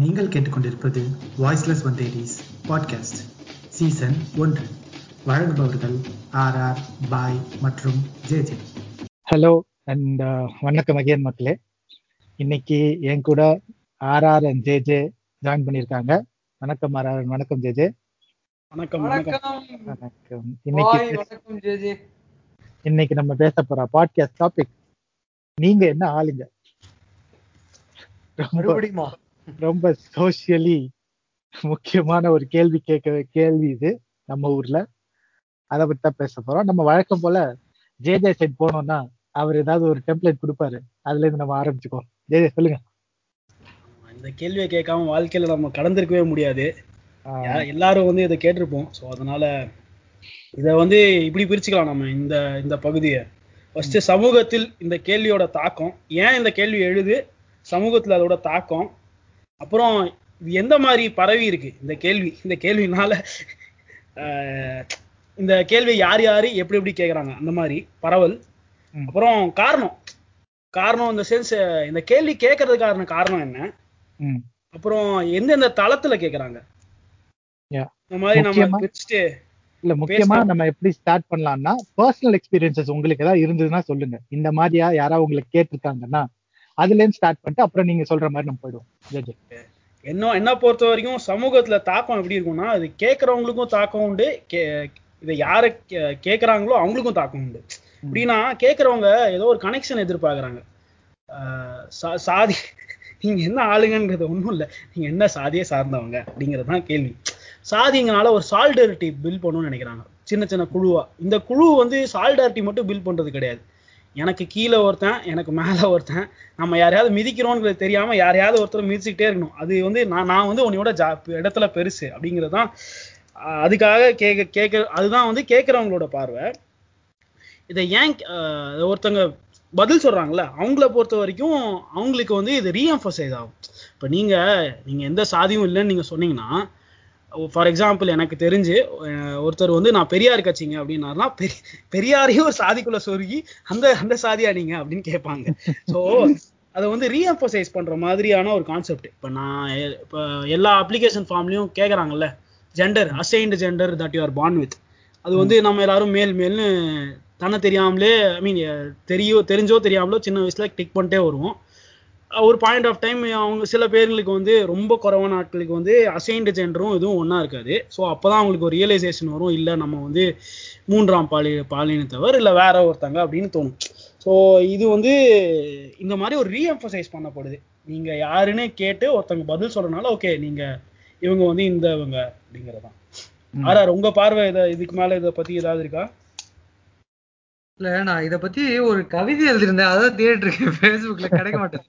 நீங்கள் கேட்டுக்கொண்டிருப்பது voiceless வந்தேரிஸ் podcast season ஒன்று. வழங்குபவர்கள் ஆர் ஆர் பாய் மற்றும் ஜே ஜே ஹலோ அண்ட் வணக்கம் அகைன் மக்களே. இன்னைக்கு என் கூட R R and J J join பண்ணியிருக்காங்க. வணக்கம் ஆர் ஆர் வணக்கம் ஜே ஜே வணக்கம் வணக்கம். வணக்கம். வணக்கம் பாய் இன்னைக்கு வணக்கம் ஜே ஜே இன்னைக்கு நம்ம பேச போற பாட்காஸ்ட் டாபிக் நீங்க என்ன ஆளுங்க? மறுபடியுமா? ரொம்ப சோசியலி முக்கியமான ஒரு கேள்வி கேட்க கேள்வி இது நம்ம ஊர்ல. அதை பத்தி தான் பேச போறோம். நம்ம வழக்கம் போல ஜே ஜே சைட் போனோம்னா அவர் ஏதாவது ஒரு டெம்ப்ளேட் கொடுப்பாரு. அதுல இருந்து நம்ம ஆரம்பிச்சுக்கோ ஜே ஜே சொல்லுங்க. இந்த கேள்வியை கேட்காம வாழ்க்கையில நம்ம கடந்திருக்கவே முடியாது. எல்லாரும் வந்து இதை கேட்டிருப்போம். ஸோ அதனால இதை வந்து இப்படி பிரிச்சுக்கலாம் நம்ம இந்த இந்த பகுதியை. ஃபர்ஸ்ட் சமூகத்தில் இந்த கேள்வியோட தாக்கம். ஏன் இந்த கேள்வி எழுது? சமூகத்துல அதோட தாக்கம். அப்புறம் இது எந்த மாதிரி பரவி இருக்கு இந்த கேள்வி இந்த கேள்வினால இந்த கேள்வி யார் யாரு எப்படி எப்படி கேக்குறாங்க அந்த மாதிரி பரவல். அப்புறம் காரணம் காரணம் இந்த சென்ஸ் இந்த கேள்வி கேட்கறதுக்கான காரணம் என்ன. அப்புறம் எந்தெந்த தளத்துல கேக்குறாங்க. இந்த மாதிரி நம்ம பிரிச்சுட்டு இல்ல முக்கியமா. நம்ம எப்படி ஸ்டார்ட் பண்ணலாம்னா பர்சனல் எக்ஸ்பீரியன்சஸ் உங்களுக்கு ஏதாவது இருந்ததுன்னா சொல்லுங்க இந்த மாதிரியா யாராவது உங்களுக்கு கேட்டிருக்காங்கன்னா அதுல இருந்து ஸ்டார்ட் பண்ணிட்டு அப்புறம் நீங்க சொல்ற மாதிரி நம்ம போயிடுவோம். ஜே ஜே என்ன என்ன பொறுத்த வரைக்கும் சமூகத்துல தாக்கம் எப்படி இருக்கும்னா அது கேட்கறவங்களுக்கும் தாக்கம் உண்டு இதை யாரை கேட்கறாங்களோ அவங்களுக்கும் தாக்கம் உண்டு. அப்படின்னா கேட்கறவங்க ஏதோ ஒரு கனெக்ஷன் எதிர்பார்க்கறாங்க. ஆஹ் சா- சாதி நீங்க என்ன ஆளுங்கன்றது ஒண்ணும் இல்ல. நீங்க என்ன சாதியை சார்ந்தவங்க அப்படிங்கிறது தான் கேள்வி. சாதிங்கனால ஒரு சால்டாரிட்டி பில் பண்ணணும்னு நினைக்கிறாங்க. சின்ன சின்ன குழுவா. இந்த குழு வந்து சால்டாரிட்டி மட்டும் பில் பண்றது கிடையாது. எனக்கு கீழே ஒருத்தன் எனக்கு மேல ஒருத்தன். நம்ம யாரையாவது மிதிக்கிறோங்கிறது தெரியாம யாரையாவது ஒருத்தர் மிதிச்சுக்கிட்டே இருக்கணும். அது வந்து நான் நான் வந்து உன்னையோட ஜா இடத்துல பெருசு அப்படிங்கிறது தான். அதுக்காக கேட்க கேட்க அதுதான் வந்து கேட்கறவங்களோட பார்வை. இதை ஏன் ஆஹ் ஒருத்தங்க பதில் சொல்றாங்கல்ல அவங்கள பொறுத்த வரைக்கும் அவங்களுக்கு வந்து இது ரீஎம்பசைஸ் ஆகும். இப்போ நீங்க நீங்க எந்த சாதியும் இல்லைன்னு நீங்க சொன்னீங்கன்னா ஃபார் எக்ஸாம்பிள் எனக்கு தெரிஞ்சு ஒருத்தர் வந்து நான் பெரியார் கட்சிங்க அப்படின்னாருன்னா பெரி பெரியாரையும் ஒரு சாதிக்குள்ள சொருகி அந்த அந்த சாதியா நீங்க அப்படின்னு கேட்பாங்க. ஸோ அதை வந்து ரீஎம்பசைஸ் பண்ற மாதிரியான ஒரு கான்செப்ட் இப்போ நான் இப்போ எல்லா அப்ளிகேஷன் ஃபார்ம்லயும் கேட்குறாங்கல்ல gender assigned gender that you are born with. அது வந்து நம்ம எல்லாரும் மேல் மேல்னு தன்னை தெரியாமலே ஐ மீன் தெரியோ தெரிஞ்சோ தெரியாமலோ சின்ன வயசுல டிக் பண்ணிட்டே வருவோம். ஒரு பாயிண்ட் ஆஃப் டைம் அவங்க சில பேர்களுக்கு வந்து ரொம்ப குறைவான ஆட்களுக்கு வந்து அசைன்டு ஜெண்டரும் இதுவும் ஒண்ணா இருக்காது. ஸோ அப்பதான் அவங்களுக்கு ஒரு ரியலைசேஷன் வரும். இல்லை நம்ம வந்து மூன்றாம் பாலி பாலினத்தவர் இல்லை வேற ஒருத்தங்க அப்படின்னு தோணும். ஸோ இது வந்து இந்த மாதிரி ஒரு ரீஎம்பசைஸ் பண்ணப்படுது. நீங்க யாருன்னு கேட்டு ஒருத்தங்க பதில் சொல்றதுனால ஓகே நீங்க இவங்க வந்து இந்த இவங்க அப்படிங்கறதுதான். ம். ஆர்ஆர் உங்க பார்வை இதை இதுக்கு மேல இதை பத்தி ஏதாவது இருக்கா? இல்ல நான் இத பத்தி ஒரு கவிதை எழுதிருந்தேன் அதான் தேடிட்டு இருக்கேன் பேஸ்புக்ல கிடைக்க மாட்டேன்.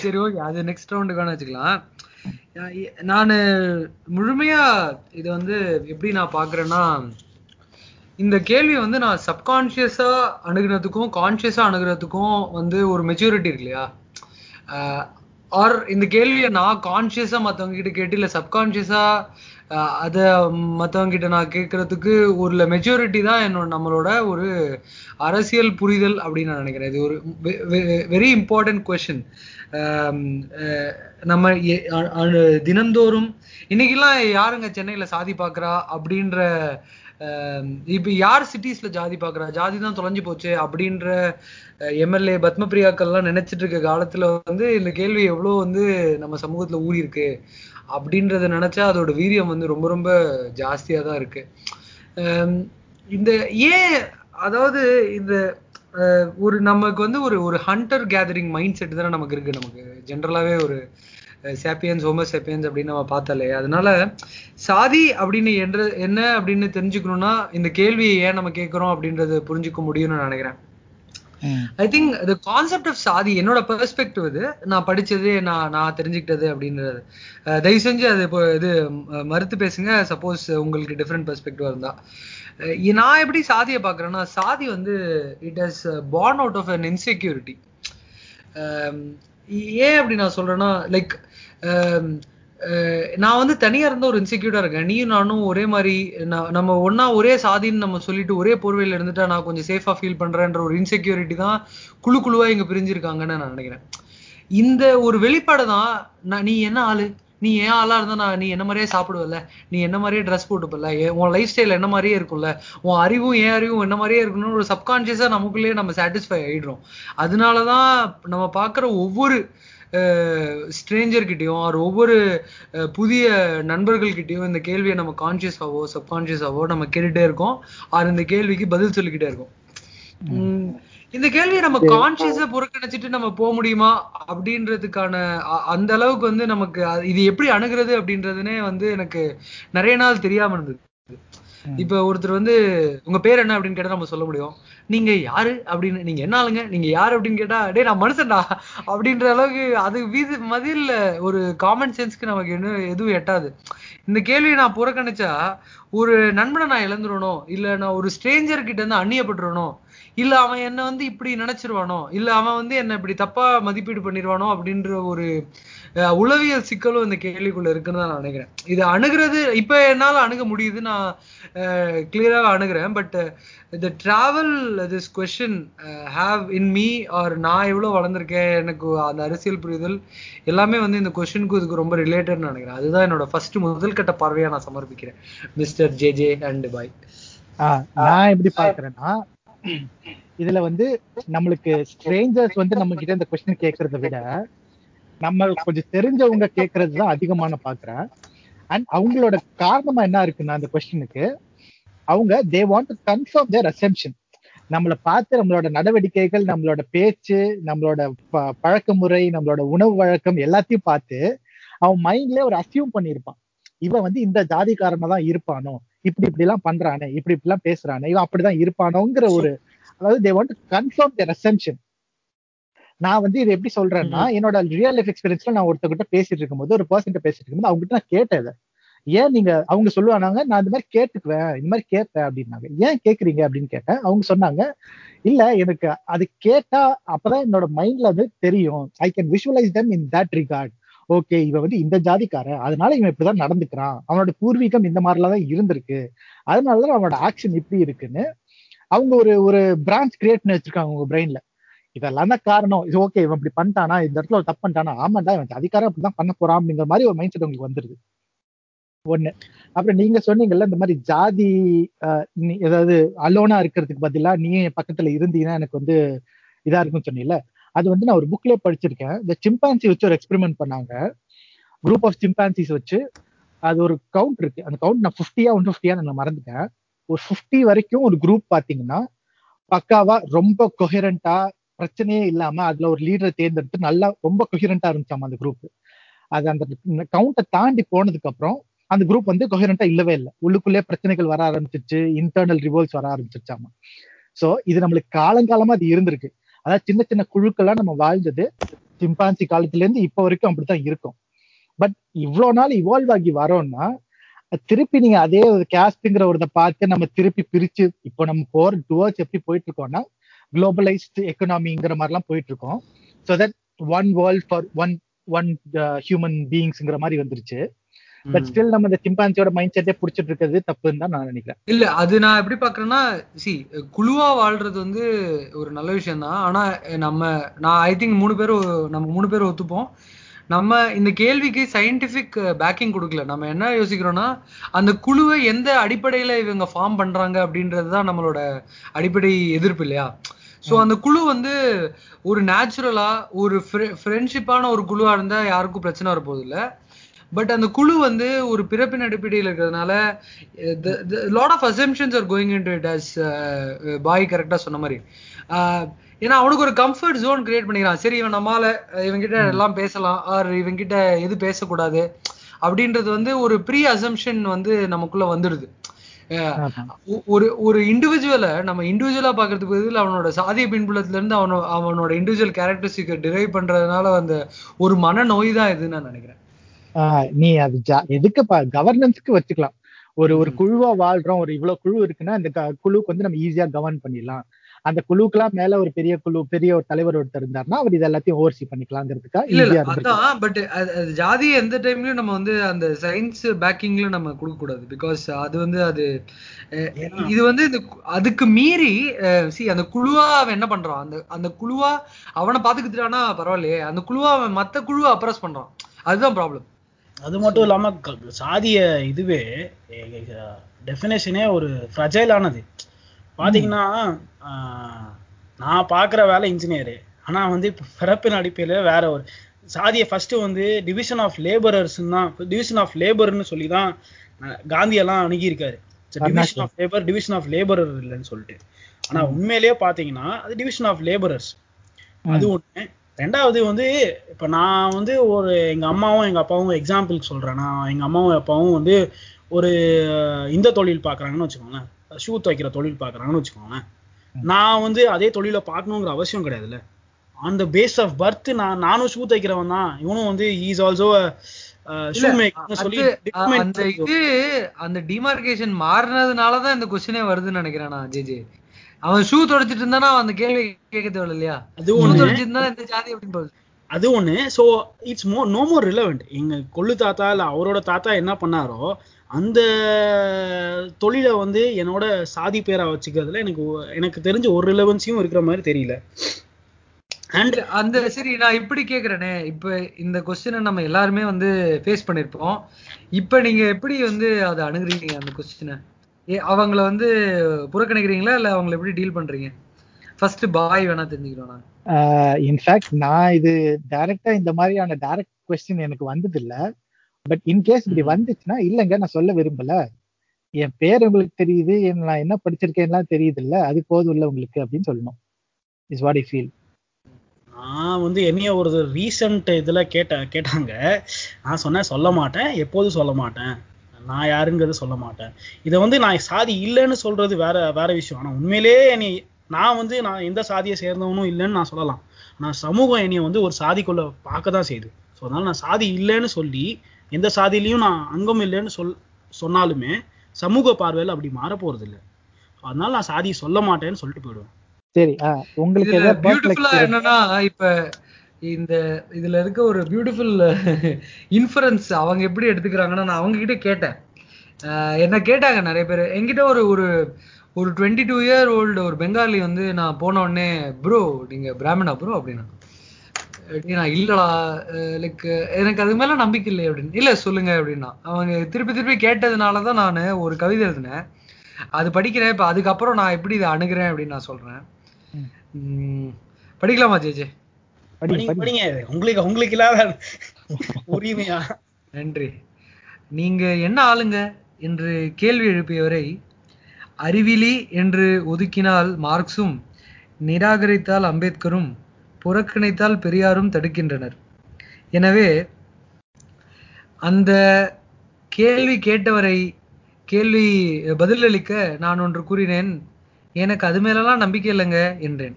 சரி ஓகே அது நெக்ஸ்ட் ரவுண்டுக்கான வச்சுக்கலாம். நான் நானு முழுமையா இது வந்து எப்படி நான் பாக்குறேன்னா இந்த கேள்வி வந்து நான் சப்கான்ஷியஸா அணுகுறதுக்கும் கான்ஷியஸா அணுகுறதுக்கும் வந்து ஒரு மெச்சூரிட்டி இருக்கு இல்லையா? ஆர் இந்த கேள்வியை நான் கான்சியஸா மத்தவங்க கிட்ட கேட்டு இல்ல சப்கான்சியஸா அத மத்தவங்க கிட்ட நான் கேட்கறதுக்கு ஒரு மெச்சூரிட்டி தான் என்னோட நம்மளோட ஒரு அரசியல் புரிதல் அப்படின்னு நான் நினைக்கிறேன். இது ஒரு வெரி இம்பார்ட்டன்ட் கொஸ்டின் நம்ம தினந்தோறும் இன்னைக்கெல்லாம் யாருங்க சென்னையில சாதி பார்க்கறா அப்படின்ற இப்ப யார் சிட்டிஸ்ல ஜாதி பாக்குறா? ஜாதி தான் தொலைஞ்சு போச்சு அப்படின்ற எம்எல்ஏ பத்மபிரியாக்கள்லாம் நினைச்சிட்டு இருக்க காலத்துல வந்து இந்த கேள்வி எவ்வளவு வந்து நம்ம சமூகத்துல ஊறி இருக்கு அப்படின்றத நினைச்சா அதோட வீரியம் வந்து ரொம்ப ரொம்ப ஜாஸ்தியா தான் இருக்கு. இந்த ஏன் அதாவது இந்த அஹ், ஒரு நமக்கு வந்து ஒரு ஒரு ஹண்டர் கேதரிங் மைண்ட் செட் தானே நமக்கு இருக்கு நமக்கு ஜென்ரலாவே ஒரு சாப்பியன்ஸ் ஹோமோசேப்பியன்ஸ் அப்படின்னு நம்ம பார்த்தோம் அதனால சாதி அப்படின்னு என்ற என்ன அப்படின்னு தெரிஞ்சுக்கணும்னா இந்த கேள்வியை ஏன் நம்ம கேட்கிறோம் அப்படின்றத புரிஞ்சுக்க முடியும்னு நான் நினைக்கிறேன். I think the concept of சாதி என்னோட பெர்ஸ்பெக்டிவ் இது. நான் படிச்சது நான் நான் தெரிஞ்சுக்கிட்டது அப்படின்றது. தயவு செஞ்சு அது இப்போ இது மறுத்து பேசுங்க. சப்போஸ் உங்களுக்கு டிஃப்ரெண்ட் பெர்ஸ்பெக்டிவ் இருந்தா. நான் எப்படி சாதியை பார்க்கறேன்னா சாதி வந்து it has born out of an insecurity ஏன் அப்படி நான் சொல்றேன்னா லைக் நான் வந்து தனியா இருந்த ஒரு இன்செக்யூர்டா இருக்கேன். நீயும் நானும் ஒரே மாதிரி நம்ம ஒன்னா ஒரே சாதின்னு நம்ம சொல்லிட்டு ஒரே போர்வையில இருந்துட்டா நான் கொஞ்சம் சேஃபா ஃபீல் பண்றேன்ற ஒரு இன்செக்யூரிட்டி தான் குழு குழுவா இங்க பிரிஞ்சிருக்காங்கன்னு நான் நினைக்கிறேன். இந்த ஒரு வெளிப்பாடு தான் நான் நீ என்ன ஆளு? நீ ஏன் ஆளா இருந்தா நான் நீ என்ன மாதிரியே சாப்பிடுவல நீ என்ன மாதிரியே ட்ரெஸ் போட்டுப்பல உன் லைஃப் ஸ்டைல் என்ன மாதிரியே இருக்கும்ல? உன் அறிவும் ஏன் அறிவும் என்ன மாதிரியே இருக்கணும்னு ஒரு சப்கான்சியஸா நமக்குள்ளேயே நம்ம சாட்டிஸ்ஃபை ஆயிடுறோம். அதனாலதான் நம்ம பாக்குற ஒவ்வொரு ஸ்ட்ரேஞ்சர் கிட்டயும் ஒரு ஒவ்வொரு புதிய நண்பர்கள்கிட்டயும் இந்த கேள்வியை நம்ம கான்சியஸாவோ சப்கான்சியஸாவோ நம்ம கேட்டுட்டே இருக்கோம். ஆர் இந்த கேள்விக்கு பதில் சொல்லிக்கிட்டே இருக்கோம். உம், இந்த கேள்வியை நம்ம கான்சியஸா புறக்கணிச்சிட்டு நம்ம போக முடியுமா? அப்படின்றதுக்கான அந்த அளவுக்கு வந்து நமக்கு இது எப்படி அணுகிறது அப்படின்றதுனே வந்து எனக்கு நிறைய நாள் தெரியாம இருந்தது. இப்ப ஒருத்தர் வந்து உங்க பேர் என்ன அப்படின்னு கேட்டா நம்ம சொல்ல முடியும். நீங்க யாரு அப்படின்னு நீங்க என்ன ஆளுங்க? நீங்க யாரு அப்படின்னு கேட்டா டே நான் மனுஷன்டா. அப்படின்ற அளவுக்கு அது வீதி மதியில் ஒரு காமன் சென்ஸ்க்கு நமக்கு என்ன எதுவும் எட்டாது. இந்த கேள்வியை நான் புறக்கணிச்சா ஒரு நண்பனை நான் இழந்துடணும் இல்ல நான் ஒரு ஸ்ட்ரேஞ்சர் கிட்ட இருந்து அந்நியப்பட்டுறணும் இல்ல அவன் என்ன வந்து இப்படி நினைச்சிருவானோ? இல்ல அவன் வந்து என்ன இப்படி தப்பா மதிப்பீடு பண்ணிடுவானோ அப்படின்ற ஒரு அஹ், உளவியல் சிக்கலும் இந்த கேள்விக்குள்ள இருக்குன்னு தான் நான் நினைக்கிறேன். இது அணுகிறது இப்ப என்னால அணுக முடியுது நான் கிளியராக அணுகிறேன். But the travel this question have in me or நான் எவ்வளவு வளர்ந்துருக்கேன் எனக்கு அந்த அரசியல் புரிதல் எல்லாமே வந்து இந்த கொஷினுக்கு இதுக்கு ரொம்ப ரிலேட்டட்னு நினைக்கிறேன். அதுதான் என்னோட ஃபர்ஸ்ட் முதல் கட்ட பார்வையா நான் சமர்ப்பிக்கிறேன். மிஸ்டர் ஜே ஜே அண்ட் பாய் ஆஹ் நான் எப்படி பாக்குறேன்னா இதுல வந்து நம்மளுக்கு ஸ்ட்ரேஞ்சர்ஸ் வந்து நம்ம கிட்ட இந்த கொஸ்டின் கேட்கறத விட நம்ம கொஞ்சம் தெரிஞ்சவங்க கேட்கறது தான் அதிகமா நான் பாக்குறேன். அண்ட் அவங்களோட காரணமா என்ன இருக்குன்னா அந்த கொஸ்டினுக்கு அவங்க they want to confirm their assumption நம்மளை பார்த்து நம்மளோட நடவடிக்கைகள் நம்மளோட பேச்சு நம்மளோட ப- பழக்க முறை நம்மளோட உணவு வழக்கம் எல்லாத்தையும் பார்த்து அவன் மைண்ட்ல ஒரு அசியூம் பண்ணியிருப்பான். இவன் வந்து இந்த ஜாதிக்காரனா தான் இருப்பானோ? இப்படி இப்படி எல்லாம் பண்றானே இப்படி இப்படி எல்லாம் பேசுறானே இவன் அப்படிதான் இருப்பானோங்கிற ஒரு அதாவது தே வாண்ட் கன்ஃபார்ம் தேர் அசெம்ஷன் நான் வந்து இது எப்படி சொல்றேன்னா என்னோட ரியல் லைஃப் எக்ஸ்பீரியன்ஸ்ல நான் ஒருத்தர்கிட்ட பேசிட்டு இருக்கும்போது ஒரு பர்சன்ட்ட பேசிட்டு இருக்கும்போது அவங்க கிட்ட நான் கேட்டேன். ஏன் நீங்க அவங்க சொல்லுவாங்க நான் இந்த மாதிரி கேட்டுக்குவேன் இந்த மாதிரி கேட்பேன் அப்படின்னாங்க. ஏன் கேக்குறீங்க அப்படின்னு கேட்டேன். அவங்க சொன்னாங்க இல்ல எனக்கு அது கேட்டா அப்பதான் என்னோட மைண்ட்ல வந்து தெரியும். I can visualise them in that regard okay இவன் வந்து இந்த ஜாதிக்காரன். அதனால இவன் இப்படிதான் நடந்துக்கிறான். அவனோட பூர்வீகம் இந்த மாதிரிலாம் தான் இருந்திருக்கு. அதனாலதான் அவனோட ஆக்ஷன் இப்படி இருக்குன்னு அவங்க ஒரு ஒரு பிரான்ச் கிரியேட் பண்ணி வச்சிருக்காங்க உங்க பிரெயின்ல இதெல்லாம் தான் காரணம். இது ஓகே இவன் இப்படி பண்ணிட்டானா இந்த இடத்துல ஒரு தப்பு பண்ணிட்டானா? ஆமாண்டா இவன் அதிகாரம் அப்படிதான் பண்ண போறான் அப்படிங்கிற மாதிரி ஒரு மைண்ட் செட் உங்களுக்கு வந்துருது. ஒண்ணு. அப்புறம் நீங்க சொன்னீங்கல்ல இந்த மாதிரி ஜாதி ஆஹ், ஏதாவது அலோனா இருக்கிறதுக்கு பதிலா நீ என் பக்கத்துல இருந்தீங்கன்னா எனக்கு வந்து இதா இருக்கும்னு சொன்னீங்கல்ல அது வந்து நான் ஒரு புக்ல படிச்சிருக்கேன். இந்த சிம்பான்சி வச்சு ஒரு எக்ஸ்பெரிமெண்ட் பண்ணாங்க. குரூப் ஆஃப் சிம்பான்சிஸ் வச்சு. அது ஒரு கவுண்ட் இருக்கு. அந்த கவுண்ட் நான் ஃபிஃப்டியா ஒன் ஃபிஃப்டியா நான் மறந்துட்டேன். ஒரு ஃபிஃப்டி வரைக்கும் ஒரு குரூப் பாத்தீங்கன்னா பக்காவா ரொம்ப கொஹரண்டா பிரச்சனையே இல்லாம அதுல ஒரு லீடரை தேர்ந்தெடுத்து நல்லா ரொம்ப கொஹரண்டா இருந்துச்சாமா அந்த குரூப் அது அந்த கவுண்டை தாண்டி போனதுக்கு அப்புறம் அந்த குரூப் வந்து கொஹரண்டா இல்லவே இல்லை. உள்ளுக்குள்ளே பிரச்சனைகள் வர ஆரம்பிச்சிருச்சு. இன்டர்னல் ரிவோல்ஸ் வர ஆரம்பிச்சிருச்சாமா. சோ இது நம்மளுக்கு காலங்காலமா அது இருந்திருக்கு. அதாவது சின்ன சின்ன குழுக்களா நம்ம வாழ்ந்தது சிம்பான்சி காலத்துல இருந்து இப்ப வரைக்கும் அப்படித்தான் இருக்கும். பட் இவ்வளவு நாள் இவால்வ் ஆகி வரோம்னா திருப்பி நீங்க அதே ஒரு கேஸ்ட்ங்கிற ஒரு இதை பார்த்து நம்ம திருப்பி பிரிச்சு இப்போ நம்ம போற டுவர்ட்ஸ் எப்படி போயிட்டு இருக்கோம்னா குளோபலைஸ்டு எக்கனாமிங்கிற மாதிரிலாம் போயிட்டு இருக்கோம் so that one world for one one human பீயிங்ஸ்ங்கிற மாதிரி வந்துருச்சு. பட் ஸ்டில் நம்ம இந்த சிம்பான்சியோட மைண்ட் செட்டே புடிச்சிட்டு இருக்கிறது தப்புன்னு தான் நான் நினைக்கிறேன். இல்ல அது நான் எப்படி பாக்குறேன்னா சி குழுவா வாழ்றது வந்து ஒரு நல்ல விஷயம் தான். ஆனா நம்ம நான் ஐ திங்க் மூணு பேரும் நம்ம மூணு பேரும் ஒத்துப்போம். நம்ம இந்த கேள்விக்கு சயின்டிபிக் பேக்கிங் கொடுக்கல. நம்ம என்ன யோசிக்கிறோம்னா அந்த குழுவை எந்த அடிப்படையில இவங்க ஃபார்ம் பண்றாங்க அப்படின்றது தான் நம்மளோட அடிப்படை எதிர்ப்பு இல்லையா? ஸோ அந்த குழு வந்து ஒரு நேச்சுரலா ஒரு ஃப்ரெண்ட்ஷிப்பான ஒரு குழுவா இருந்தா யாருக்கும் பிரச்சனை வரப்போகுது இல்லை. பட் அந்த குழு வந்து ஒரு பிறப்பின் அடிப்படையில் இருக்கிறதுனால lot of assumptions are going in to it as பாய் கரெக்டா சொன்ன மாதிரி. Uh, ஏன்னா அவனுக்கு ஒரு கம்ஃபர்ட் ஜோன் கிரியேட் பண்ணிக்கிறான். சரி இவன் நம்மால இவன்கிட்ட எல்லாம் பேசலாம் ஆர் இவன்கிட்ட எது பேசக்கூடாது அப்படின்றது வந்து ஒரு ப்ரீ அசம்ஷன் வந்து நமக்குள்ள வந்துடுது ஒ- ஒரு ஒரு இண்டிவிஜுவலை நம்ம இண்டிவிஜுவலா பாக்குறதுக்கு பதில் அவனோட சாதிய பின்புலத்துல இருந்து அவனோ அவனோட இண்டிவிஜுவல் கேரக்டரிஸ்டிக் டிரைவ் பண்றதுனால அந்த ஒரு மனநோய் தான் இதுன்னு நான் நினைக்கிறேன். நீ அது ஜா- எதுக்கு கவர்னன்ஸ்க்கு வச்சுக்கலாம். ஒரு ஒரு குழுவா வாழ்றோம் ஒரு இவ்வளவு குழு இருக்குன்னா இந்த க- குழுக்கு வந்து நம்ம ஈஸியா கவர்ன் பண்ணிடலாம். அந்த குழுக்கெல்லாம் மேல ஒரு பெரிய குழு பெரிய ஒரு தலைவர் ஒருத்தர் இருந்தாருன்னா அவர் இது எல்லாத்தையும் ஓவர்சி பண்ணிக்கலாங்கிறதுக்கா இல்ல இல்ல ஈஸியா அதான் பட் அது ஜாதியை எந்த டைம்லயும் நம்ம வந்து அந்த சயின்ஸ் பேக்கிங்ல நம்ம கொடுக்க கூடாது. பிகாஸ் அது வந்து அது அஹ், இது வந்து இந்த அதுக்கு மீறி சி அந்த குழுவா அவன் என்ன பண்றான்? அந்த அந்த குழுவா அவனை பாத்துக்கிட்டானா பரவாயில்லையே. அந்த குழுவா அவன் மத்த குழுவை அப்ரஸ் பண்றான். அதுதான் ப்ராப்ளம் அது மட்டும் இல்லாம சாதிய இதுவே டெஃபினேஷனே ஒரு ஃப்ரஜைலானது பாத்தீங்கன்னா நான் பார்க்குற வேலை இன்ஜினியரு ஆனா வந்து இப்போ பிறப்பின் அடிப்படையில வேற ஒரு சாதியை ஃபர்ஸ்ட் வந்து டிவிஷன் ஆஃப் லேபரர்ஸ் தான் டிவிஷன் ஆஃப் லேபர்னு சொல்லி தான் காந்தி எல்லாம் அணுகியிருக்காரு division of labour division of labourer இல்லைன்னு சொல்லிட்டு. ஆனா உண்மையிலேயே பாத்தீங்கன்னா அது டிவிஷன் ஆஃப் லேபரர்ஸ் அது ஒண்ணு. ரெண்டாவது வந்து இப்ப நான் வந்து ஒரு எங்க அம்மாவும் எங்க அப்பாவும் எக்ஸாம்பிளுக்கு சொல்றேன். நான் எங்க அம்மாவும் அப்பாவும் வந்து ஒரு இந்த தொழில் பாக்குறாங்கன்னு வச்சுக்கோங்களேன். ஷூ தைக்கிற தொழில் பாக்குறாங்கன்னு வச்சுக்கோங்களேன். நான் வந்து அதே தொழிலை பார்க்கணுங்கிற அவசியம் கிடையாதுல்ல. On the base of birth நான் நானும் ஷூ தைக்கிறவன் தான். இவனும் வந்து இஸ் ஆல்சோ அந்த டிமார்கேஷன் மாறினதுனாலதான் இந்த கொஸ்டினே வருதுன்னு நினைக்கிறேன் நான் ஜே. அவன் ஷூ தொடச்சிட்டு இருந்தானா? அந்த கேள்வி கேட்க தேவையில்ல இல்லையா? அது ஒண்ணு. தொடச்சிருந்தா இந்த ஜாதி அப்படின்னு அது ஒண்ணு. So it's mo no more relevant எங்க கொள்ளு தாத்தா இல்ல அவரோட தாத்தா என்ன பண்ணாரோ அந்த தொழிலை வந்து என்னோட சாதி பேரா வச்சுக்கிறதுல எனக்கு எனக்கு தெரிஞ்ச ஒரு ரிலவன்ஸியும் இருக்கிற மாதிரி தெரியல. அண்ட் அந்த சரி நான் இப்படி கேக்குறேனே. இப்ப இந்த கொஸ்டினை நம்ம எல்லாருமே வந்து ஃபேஸ் பண்ணிருப்போம். இப்ப நீங்க எப்படி வந்து அதை அணுகுறீங்க அந்த கொஸ்டினை அவங்கள வந்து புறக்கணிக்கிறீங்களா? இல்ல அவங்கள எப்படி டீல் பண்றீங்க? ஃபர்ஸ்ட் பாய் வேணா தெரிஞ்சுக்கிறோம் நான். இன்ஃபேக்ட் நான் இது டைரக்டா இந்த மாதிரியான டைரக்ட் கொஸ்டின் எனக்கு வந்தது இல்ல பட் இன்கேஸ் இப்படி வந்துச்சுன்னா இல்லைங்க நான் சொல்ல விரும்பல. என் பேர் உங்களுக்கு தெரியுது நான் என்ன படிச்சிருக்கேன்லாம் தெரியுது இல்ல அது போதும் இல்ல உங்களுக்கு அப்படின்னு சொல்லணும் இஸ் வாட் ஐ ஃபீல் நான் வந்து என்னைய ஒரு ரீசன்ட் இதுல கேட்ட கேட்டாங்க. நான் சொன்னேன் சொல்ல மாட்டேன் எப்போதும் சொல்ல மாட்டேன். நான் யாருங்கிறத சொல்ல மாட்டேன். இதை வந்து நான் சாதி இல்லைன்னு சொல்றது வேற வேற விஷயம். ஆனா உண்மையிலேயே என்னை நான் வந்து நான் எந்த சாதியை சேர்ந்தவனும் இல்லைன்னு நான் சொல்லலாம். நான் சமூகம் என்னைய வந்து ஒரு சாதிக்குள்ள பார்க்க தான் செய்யுது. ஸோ அதனால நான் சாதி இல்லைன்னு சொல்லி எந்த சாதியிலையும் நான் அங்கம் இல்லைன்னு சொல் சொன்னாலுமே சமூக பார்வையில் அப்படி மாற போறது இல்லை அதனால நான் சாதியை சொல்ல மாட்டேன்னு சொல்லிட்டு போயிடுவேன். சரி ஆஹ் உங்களுக்கு என்னன்னா இப்ப இந்த இதுல இருக்க ஒரு பியூட்டிஃபுல் இன்ஃபரன்ஸ் அவங்க எப்படி எடுத்துக்கிறாங்கன்னா நான் அவங்க கிட்ட கேட்டேன் என்ன கேட்டாங்க நிறைய பேர். என்கிட்ட ஒரு ஒரு ஒரு டுவெண்ட்டி டூ இயர் ஓல்டு ஒரு பெங்காலி வந்து நான் போன உடனே ப்ரோ நீங்க பிராமணா ப்ரோ அப்படின்னா அப்படி நான் இல்லடா. லைக் எனக்கு அது மேல நம்பிக்கை இல்லை அப்படின்னு. இல்ல சொல்லுங்க அப்படின்னா. அவங்க திருப்பி திருப்பி கேட்டதுனாலதான் நான் ஒரு கவிதை எழுதினேன். அது படிக்கிறேன். இப்ப அதுக்கப்புறம் நான் எப்படி இதை அணுகிறேன் அப்படின்னு நான் சொல்றேன். படிக்கலாமா ஜேஜே படிங்க படி படிங்க. உங்களுக்கு உங்களுக்கு இல்லாத உரிமையா? நன்றி. நீங்க என்ன ஆளுங்க? என்று கேள்வி எழுப்பியவரை அறிவிலி என்று ஒதுக்கினால் மார்க்சும் நிராகரித்தால் அம்பேத்கரும் புறக்கணித்தால் பெரியாரும் தடுக்கின்றனர். எனவே அந்த கேள்வி கேட்டவரை கேள்வி பதிலளிக்க நான் ஒன்று கூறினேன் எனக்கு அது மேலெல்லாம் நம்பிக்கை இல்லைங்க என்றேன்.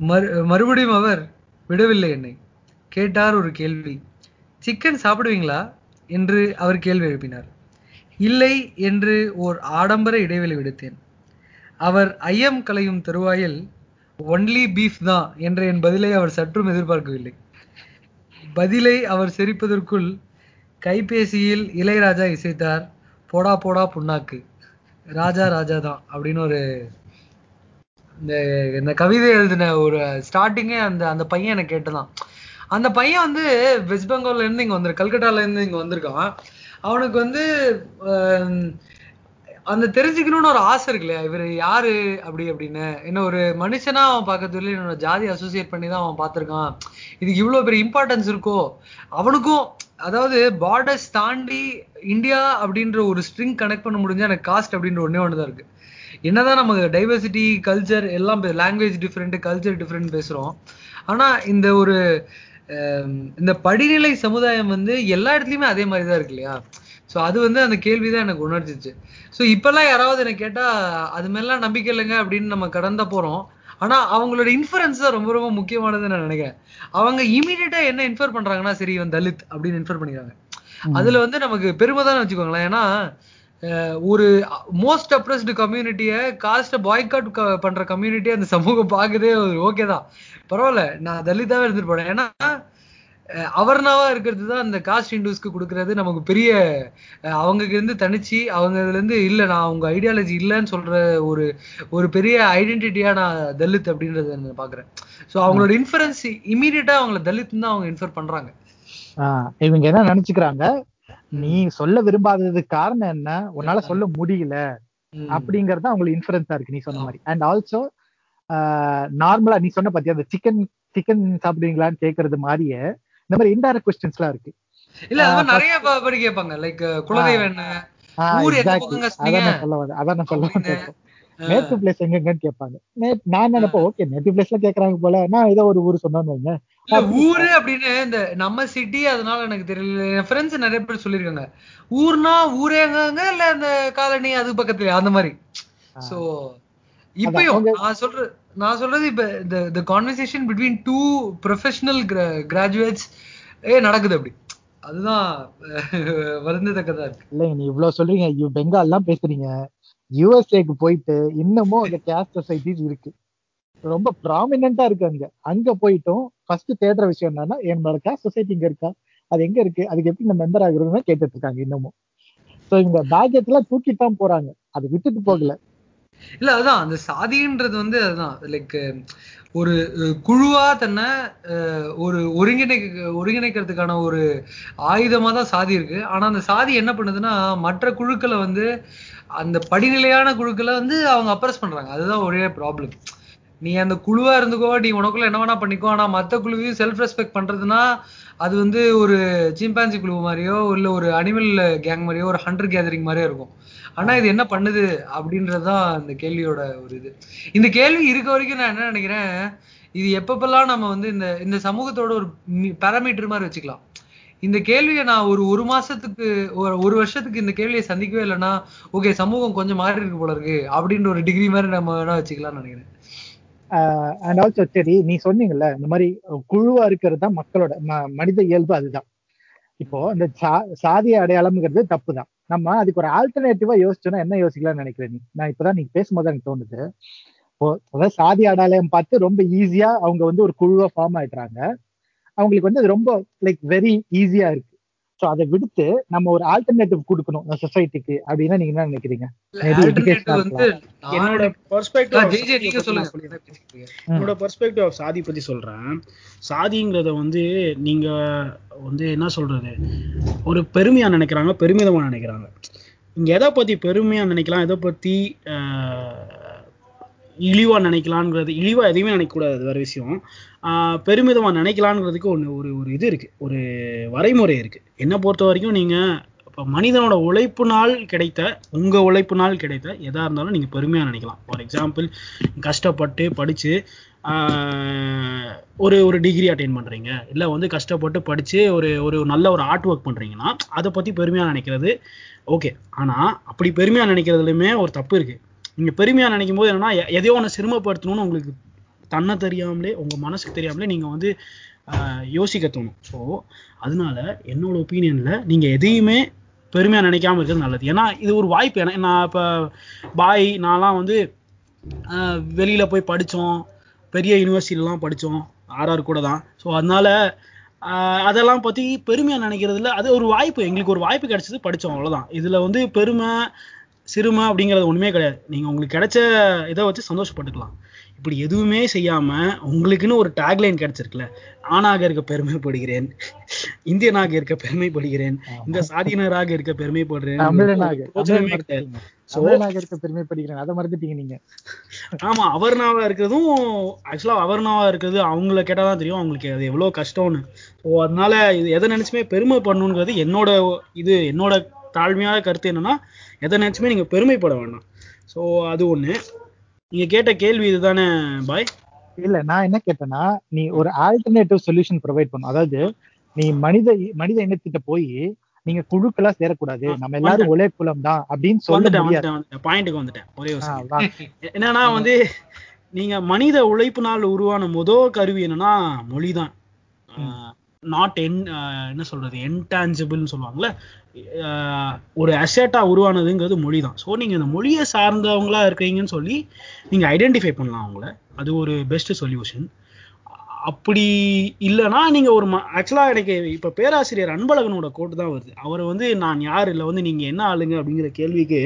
மறு மறுபடியும் அவர் விடவில்லை என்னை. கேட்டார் ஒரு கேள்வி. சிக்கன் சாப்பிடுவீங்களா? என்று அவர் கேள்வி எழுப்பினார். இல்லை என்று ஓர் ஆடம்பர இடைவெளி விடுத்தேன். அவர் ஐயம் கலையும் தருவாயில் ஒன்லி பீஃப் தான் என்ற என் பதிலை அவர் சற்றும் எதிர்பார்க்கவில்லை. பதிலை அவர் சிரிப்பதற்குள் கைபேசியில் இளையராஜா இசைத்தார் போடா போடா புண்ணாக்கு. ராஜா ராஜா தான் அப்படின்னு ஒரு இந்த இந்த கவிதை எழுதின ஒரு ஸ்டார்டிங்கே அந்த அந்த பையன் எனக்கு கேட்டதான். அந்த பையன் வந்து வெஸ்ட் பெங்கால்ல இருந்து இங்க வந்து கல்கட்டால இருந்து இங்க வந்திருக்கான். அவனுக்கு வந்து அந்த தெரிஞ்சுக்கணும்னு ஒரு ஆசை இருக்கு இல்லையா இவர் யாரு அப்படி அப்படின்னு. என்ன ஒரு மனுஷனா அவன் பார்க்கறதுல என்னோட ஜாதி அசோசியேட் பண்ணி தான் அவன் பார்த்திருக்கான். இதுக்கு இவ்வளவு பெரிய இம்பார்ட்டன்ஸ் இருக்கோ? அவனுக்கும் அதாவது பார்டர்ஸ் தாண்டி இந்தியா அப்படின்ற ஒரு ஸ்ட்ரிங் கனெக்ட் பண்ண முடிஞ்சா எனக்கு காஸ்ட் அப்படின்ற ஒன்னே ஒன்று தான் இருக்கு. என்னதான் நமக்கு டைவர்சிட்டி கல்ச்சர் எல்லாம் லாங்குவேஜ் டிஃப்ரெண்ட் கல்ச்சர் டிஃப்ரெண்ட் பேசுறோம். ஆனா இந்த ஒரு இந்த படிநிலை சமுதாயம் வந்து எல்லா இடத்துலயுமே அதே மாதிரி தான் இருக்கு இல்லையா? ஸோ அது வந்து அந்த கேள்விதான் எனக்கு உணர்ச்சிச்சு. ஸோ இப்பெல்லாம் யாராவது எனக்கு கேட்டா அது மேலாம் நம்பிக்கை இல்லைங்க அப்படின்னு நம்ம கடந்த போறோம். ஆனா அவங்களோட இன்ஃபரன்ஸ் தான் ரொம்ப ரொம்ப முக்கியமானதுன்னு நான் நினைக்கிறேன். அவங்க இமீடியட்டா என்ன இன்ஃபர் பண்றாங்கன்னா சரி இவன் தலித் அப்படின்னு இன்ஃபர் பண்ணிக்கிறாங்க. அதுல வந்து நமக்கு பெருமை தான் வச்சுக்கோங்களேன். ஏன்னா ஒரு மோஸ்ட் அப்ரஸ்டு கம்யூனிட்டியை காஸ்ட்டை பாய்காட் பண்ற கம்யூனிட்டியை அந்த சமூகம் பார்க்குதே ஓகே தான். பரவாயில்ல நான் தலிதாவே இருந்துட்டு போனேன் ஏன்னா அவர்னாவா இருக்கிறது தான் அந்த காஸ்ட் இண்டூஸ்க்கு கொடுக்கறது. நமக்கு பெரிய அஹ், அவங்க இருந்து தனிச்சு அவங்க இதுல இருந்து இல்ல நான் உங்க ஐடியாலஜி இல்லைன்னு சொல்ற ஒரு ஒரு பெரிய ஐடென்டிட்டியா நான் தலித் அப்படின்றத நான் பாக்குறேன். சோ அவங்களோட இன்ஃபரன்ஸ் இமீடியட்டா அவங்கள தலித் தான் அவங்க இன்ஃபர் பண்றாங்க. ஆஹ் இவங்க என்ன நினைச்சுக்கிறாங்க? நீ சொல்ல விரும்பாததுக்கு காரணம் என்ன? உன்னால சொல்ல முடியல. அப்படிங்கறது அவங்களுக்கு இன்ஃபரன்ஸா இருக்கு. நீ சொன்ன மாதிரி. அண்ட் ஆல்சோ நார்மலா நீ சொன்ன பாத்தியா அந்த சிக்கன் சிக்கன் சாப்பிடுவீங்களான்னு கேக்குறது மாதிரியே இந்த மாதிரி இன்டைரக்ட் கொஸ்டின்ஸ் எல்லாம் இருக்கு. இல்ல அது நிறைய ப- படி கேட்பாங்க. லைக் குலதெய்வம் என்ன அதான் சொல்ல அதான் சொல்ல நேட்டிவ் பிளேஸ் எங்கன்னு கேட்பாங்க. நான் நினைப்பேன் ஓகே நேட்டிவ் பிளேஸ்ல கேக்குறாங்க போல. நான் ஏதோ ஒரு ஊர் சொன்னோன்னு வைங்க. இல்ல ஊரு அப்படின்னு இந்த நம்ம சிட்டி அதனால எனக்கு தெரியல. என் ஃப்ரெண்ட்ஸ் நிறைய பேர் சொல்லிருக்காங்க ஊர்னா ஊரேங்க இல்ல இந்த காலனி அது பக்கத்துல அந்த மாதிரி. சோ இப்பயும் நான் சொல்ற நான் சொல்றது இப்ப இந்த இந்த conversation between two professional graduates ஏ நடக்குது அப்படி. அதுதான் வருந்தத்தக்கதா இருக்கு. இல்லைங்க நீ இவ்வளவு சொல்றீங்க. யூ பெங்கால்லாம் பேசுறீங்க. யுஎஸ்ஏக்கு போயிட்டு இன்னமும் அந்த கேஸ்ட் சொசைட்டிஸ் இருக்கு. ரொம்ப ப்ராமினா இருக்கு அங்க. அங்க போயிட்டும் ஃபர்ஸ்ட் தேடுற விஷயம் என்னன்னா என்னோட கேஸ்ட் சொசைட்டி இங்க இருக்கா? அது எங்க இருக்கு? அதுக்கு எப்படி நம்ம மெம்பர் ஆகுறதுன்னு கேட்டுட்டு இருக்காங்க இன்னமும். சோ இந்த பேக்கெட் எல்லாம் தூக்கிட்டு தான் போறாங்க. அதை விட்டுட்டு போகல. இல்ல அதுதான். அந்த சாதின்றது வந்து அதுதான். லைக் ஒரு குழுவா தன்னை ஒரு ஒருங்கிணைக்க ஒருங்கிணைக்கிறதுக்கான ஒரு ஆயுதமா தான் சாதி இருக்கு. ஆனா அந்த சாதி என்ன பண்ணுதுன்னா மற்ற குழுக்களை வந்து அந்த படிநிலையான குழுக்களை வந்து அவங்க அப்ரஸ் பண்றாங்க. அதுதான் ஒரே ப்ராப்ளம் நீ அந்த குழுவா இருந்துக்கோ நீ உனக்குள்ள என்ன வேணா பண்ணிக்கோ. ஆனா மத்த குழுவையும் செல்ஃப் ரெஸ்பெக்ட் பண்றதுன்னா அது வந்து ஒரு சிம்பான்சி குழு மாதிரியோ இல்ல ஒரு அனிமல் கேங் மாதிரியோ ஒரு ஹண்டர் கேதரிங் மாதிரியோ இருக்கும். ஆனா இது என்ன பண்ணுது அப்படின்றதுதான் இந்த கேள்வியோட ஒரு இது. இந்த கேள்வி இருக்க வரைக்கும் நான் என்ன நினைக்கிறேன் இது எப்பப்பெல்லாம் நம்ம வந்து இந்த இந்த சமூகத்தோட ஒரு பேராமீட்டர் மாதிரி வச்சுக்கலாம். இந்த கேள்வியை நான் ஒரு ஒரு மாசத்துக்கு ஒரு ஒரு வருஷத்துக்கு இந்த கேள்வியை சந்திக்கவே இல்லைன்னா ஓகே சமூகம் கொஞ்சம் மாறி இருக்கு போல இருக்கு அப்படின்ற ஒரு டிகிரி மாதிரி நம்ம வேணா வச்சுக்கலாம்னு நினைக்கிறேன். அண்ட் ஆல்சோ சரி நீ சொன்னீங்கல்ல இந்த மாதிரி குழுவா இருக்கிறது தான் மக்களோட ம- மனித இயல்பு அதுதான். இப்போ இந்த சா- சாதிய அடையாளம்ங்கிறது தப்பு தான். நம்ம அதுக்கு ஒரு ஆல்டர்னேட்டிவா யோசிச்சோம்னா என்ன யோசிக்கலாம்னு நினைக்கிறேன் நீ? நான் இப்பதான் நீங்க பேசும்போது எனக்கு தோணுது. இப்போ அதாவது சாதி அடையாளம் பார்த்து ரொம்ப ஈஸியா அவங்க வந்து ஒரு குழுவா ஃபார்ம் ஆயிடுறாங்க. அவங்களுக்கு வந்து அது ரொம்ப லைக் வெரி ஈஸியா இருக்கு. ஸோ அதை விடுத்து நம்ம ஒரு ஆல்டர்னேட்டிவ் கொடுக்கணும் சொசைட்டிக்கு அப்படின்னா நீங்க என்ன நினைக்கிறீங்க? என்னோட என்னோட பெர்ஸ்பெக்டிவ் ஆஃப் சாதி பத்தி சொல்றேன். சாதிங்கிறத வந்து நீங்க வந்து என்ன சொல்றது? ஒரு பெருமையா நினைக்கிறாங்க பெருமிதமா நினைக்கிறாங்க. இங்க எதை பத்தி பெருமையா நினைக்கலாம் எதை பத்தி ஆஹ், இழிவா நினைக்கலாங்கிறது இழிவா எதையுமே நினைக்கக்கூடாது வேற விஷயம். பெருமிதமாக நினைக்கலாங்கிறதுக்கு ஒன்று ஒரு ஒரு இது இருக்குது ஒரு வரைமுறை இருக்குது என்னை பொறுத்த வரைக்கும் நீங்கள் இப்போ மனிதனோட உழைப்புனால் கிடைத்த உங்க உழைப்புனால் கிடைத்த எதாக இருந்தாலும் நீங்கள் பெருமையாக நினைக்கலாம். ஃபார் எக்ஸாம்பிள் கஷ்டப்பட்டு படித்து ஒரு ஒரு டிகிரி அட்டைன் பண்ணுறீங்க இல்லை வந்து கஷ்டப்பட்டு படித்து ஒரு ஒரு நல்ல ஒரு ஆர்ட் ஒர்க் பண்ணுறீங்கன்னா அதை பற்றி பெருமையாக நினைக்கிறது ஓகே ஆனால் அப்படி பெருமையாக நினைக்கிறதுலையுமே ஒரு தப்பு இருக்குது நீங்கள் பெருமையாக நினைக்கும் போது என்னன்னா எதையோ ஒன்று சிரமப்படுத்தணும்னு உங்களுக்கு தன்னை தெரியாமலே உங்க மனசுக்கு தெரியாமலே நீங்க வந்து யோசிக்க தோணும். ஸோ அதனால என்னோட ஒப்பீனியன்ல நீங்க எதையுமே பெருமையா நினைக்காம இருக்கிறது நல்லது. ஏன்னா இது ஒரு வாய்ப்பு. ஏன்னா நான் இப்ப பாய் நான்லாம் வந்து வெளியில் வெளியில போய் படித்தோம் பெரிய யூனிவர்சிட்டிலாம் படித்தோம் ஆர்ஆர் கூட தான். ஸோ அதனால அதெல்லாம் பத்தி பெருமையா நினைக்கிறதுல அது ஒரு வாய்ப்பு. எங்களுக்கு ஒரு வாய்ப்பு கிடைச்சது படித்தோம் அவ்வளோதான் இதுல வந்து பெருமை சிறுமை அப்படிங்கிறது ஒண்ணுமே கிடையாது. நீங்க உங்களுக்கு கிடைச்ச இதை வச்சு சந்தோஷப்பட்டுக்கலாம். இப்படி எதுவுமே செய்யாம உங்களுக்குன்னு ஒரு டேக்லைன் கிடைச்சிருக்குல்ல ஆணாக இருக்க பெருமைப்படுகிறேன் இந்தியனாக இருக்க பெருமைப்படுகிறேன் இந்த சாதியினராக இருக்க பெருமைப்படுறேன் இருக்க பெருமைப்படுகிறேன். அதை மறந்துட்டீங்க நீங்க. ஆமா அவர்னாவா இருக்கிறதும் ஆக்சுவலா அவர்னாவா இருக்கிறது அவங்கள கேட்டாதான் தெரியும் அவங்களுக்கு அது எவ்வளவு கஷ்டம்னு. ஸோ அதனால இது எதை நினைச்சுமே பெருமை பண்ணணுங்கிறது என்னோட இது என்னோட தாழ்மையான கருத்து என்னன்னா எதை நினைச்சுமே நீங்க பெருமைப்பட வேண்டாம். ஸோ அது ஒண்ணு. நீங்க கேட்ட கேள்வி இதுதானே பாய்? இல்ல நான் என்ன கேட்டேன்னா நீ ஒரு ஆல்டர்னேட்டிவ் சொல்யூஷன் ப்ரொவைட் பண்ணும் அதாவது நீ மனித மனித இனத்திட்ட போய் நீங்க குழுக்களா சேரக்கூடாது. நம்ம எல்லாரும் ஒரே குலம் தான் அப்படின்னு சொல்ல வந்துட்டேன் முடியாது. வந்துட்டேன் வந்துட்டேன். பாயிண்ட்டுக்கு வந்துட்டேன் ஒரே. என்னன்னா வந்து நீங்க மனித உழைப்பினால் உருவான முதல் கருவி என்னன்னா மொழிதான். நாட் என் uh, என்ன சொல்றது என்டான்ஜிபிள்னு சொல்லுவாங்கல்ல uh, ஒரு அசேட்டா உருவானதுங்கிறது மொழி தான் ஸோ நீங்க இந்த மொழியை சார்ந்தவங்களா இருக்கீங்கன்னு சொல்லி நீங்க ஐடென்டிஃபை பண்ணலாம் அவங்கள. அது ஒரு பெஸ்ட் சொல்யூஷன் அப்படி இல்லைன்னா நீங்க ஒரு ஆக்சுவலா எனக்கு இப்ப பேராசிரியர் அன்பழகனோட கோட்டு தான் வருது. அவர் வந்து நான் யார் இல்லை வந்து நீங்க என்ன ஆளுங்க அப்படிங்கிற கேள்விக்கு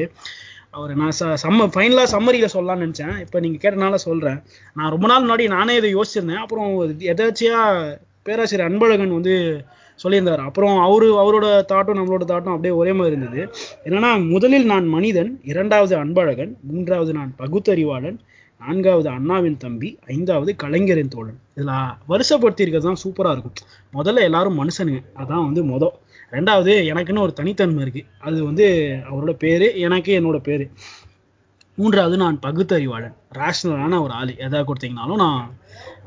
அவர் நான் ச சம்ம ஃபைனலாக சம்மரியில் சொல்லலாம்னு நினச்சேன். இப்போ நீங்கள் கேட்டனால சொல்கிறேன் நான் ரொம்ப நாள் முன்னாடி நானே இதை யோசிச்சிருந்தேன். அப்புறம் எதாச்சியாக பேராசிரியர் அன்பழகன் வந்து சொல்லியிருந்தாரு. அப்புறம் அவரு அவரோட தாட்டும் நம்மளோட தாட்டும் அப்படியே ஒரே மாதிரி இருந்தது. என்னன்னா முதலில் நான் மனிதன் இரண்டாவது அன்பழகன் மூன்றாவது நான் பகுத்தறிவாளன் நான்காவது அண்ணாவின் தம்பி ஐந்தாவது கலைஞரின் தோழன். இதுல வருஷப்படுத்தியிருக்கிறது தான் சூப்பரா இருக்கும். முதல்ல எல்லாரும் மனுஷனுங்க. அதான் வந்து மொதல் ரெண்டாவது எனக்குன்னு ஒரு தனித்தன்மை இருக்கு. அது வந்து அவரோட பேரு எனக்கு என்னோட பேரு. மூன்றாவது நான் பகுத்தறிவாளன். ரேஷனலான ஒரு ஆள். எதாவது கொடுத்தீங்கனாலும் நான்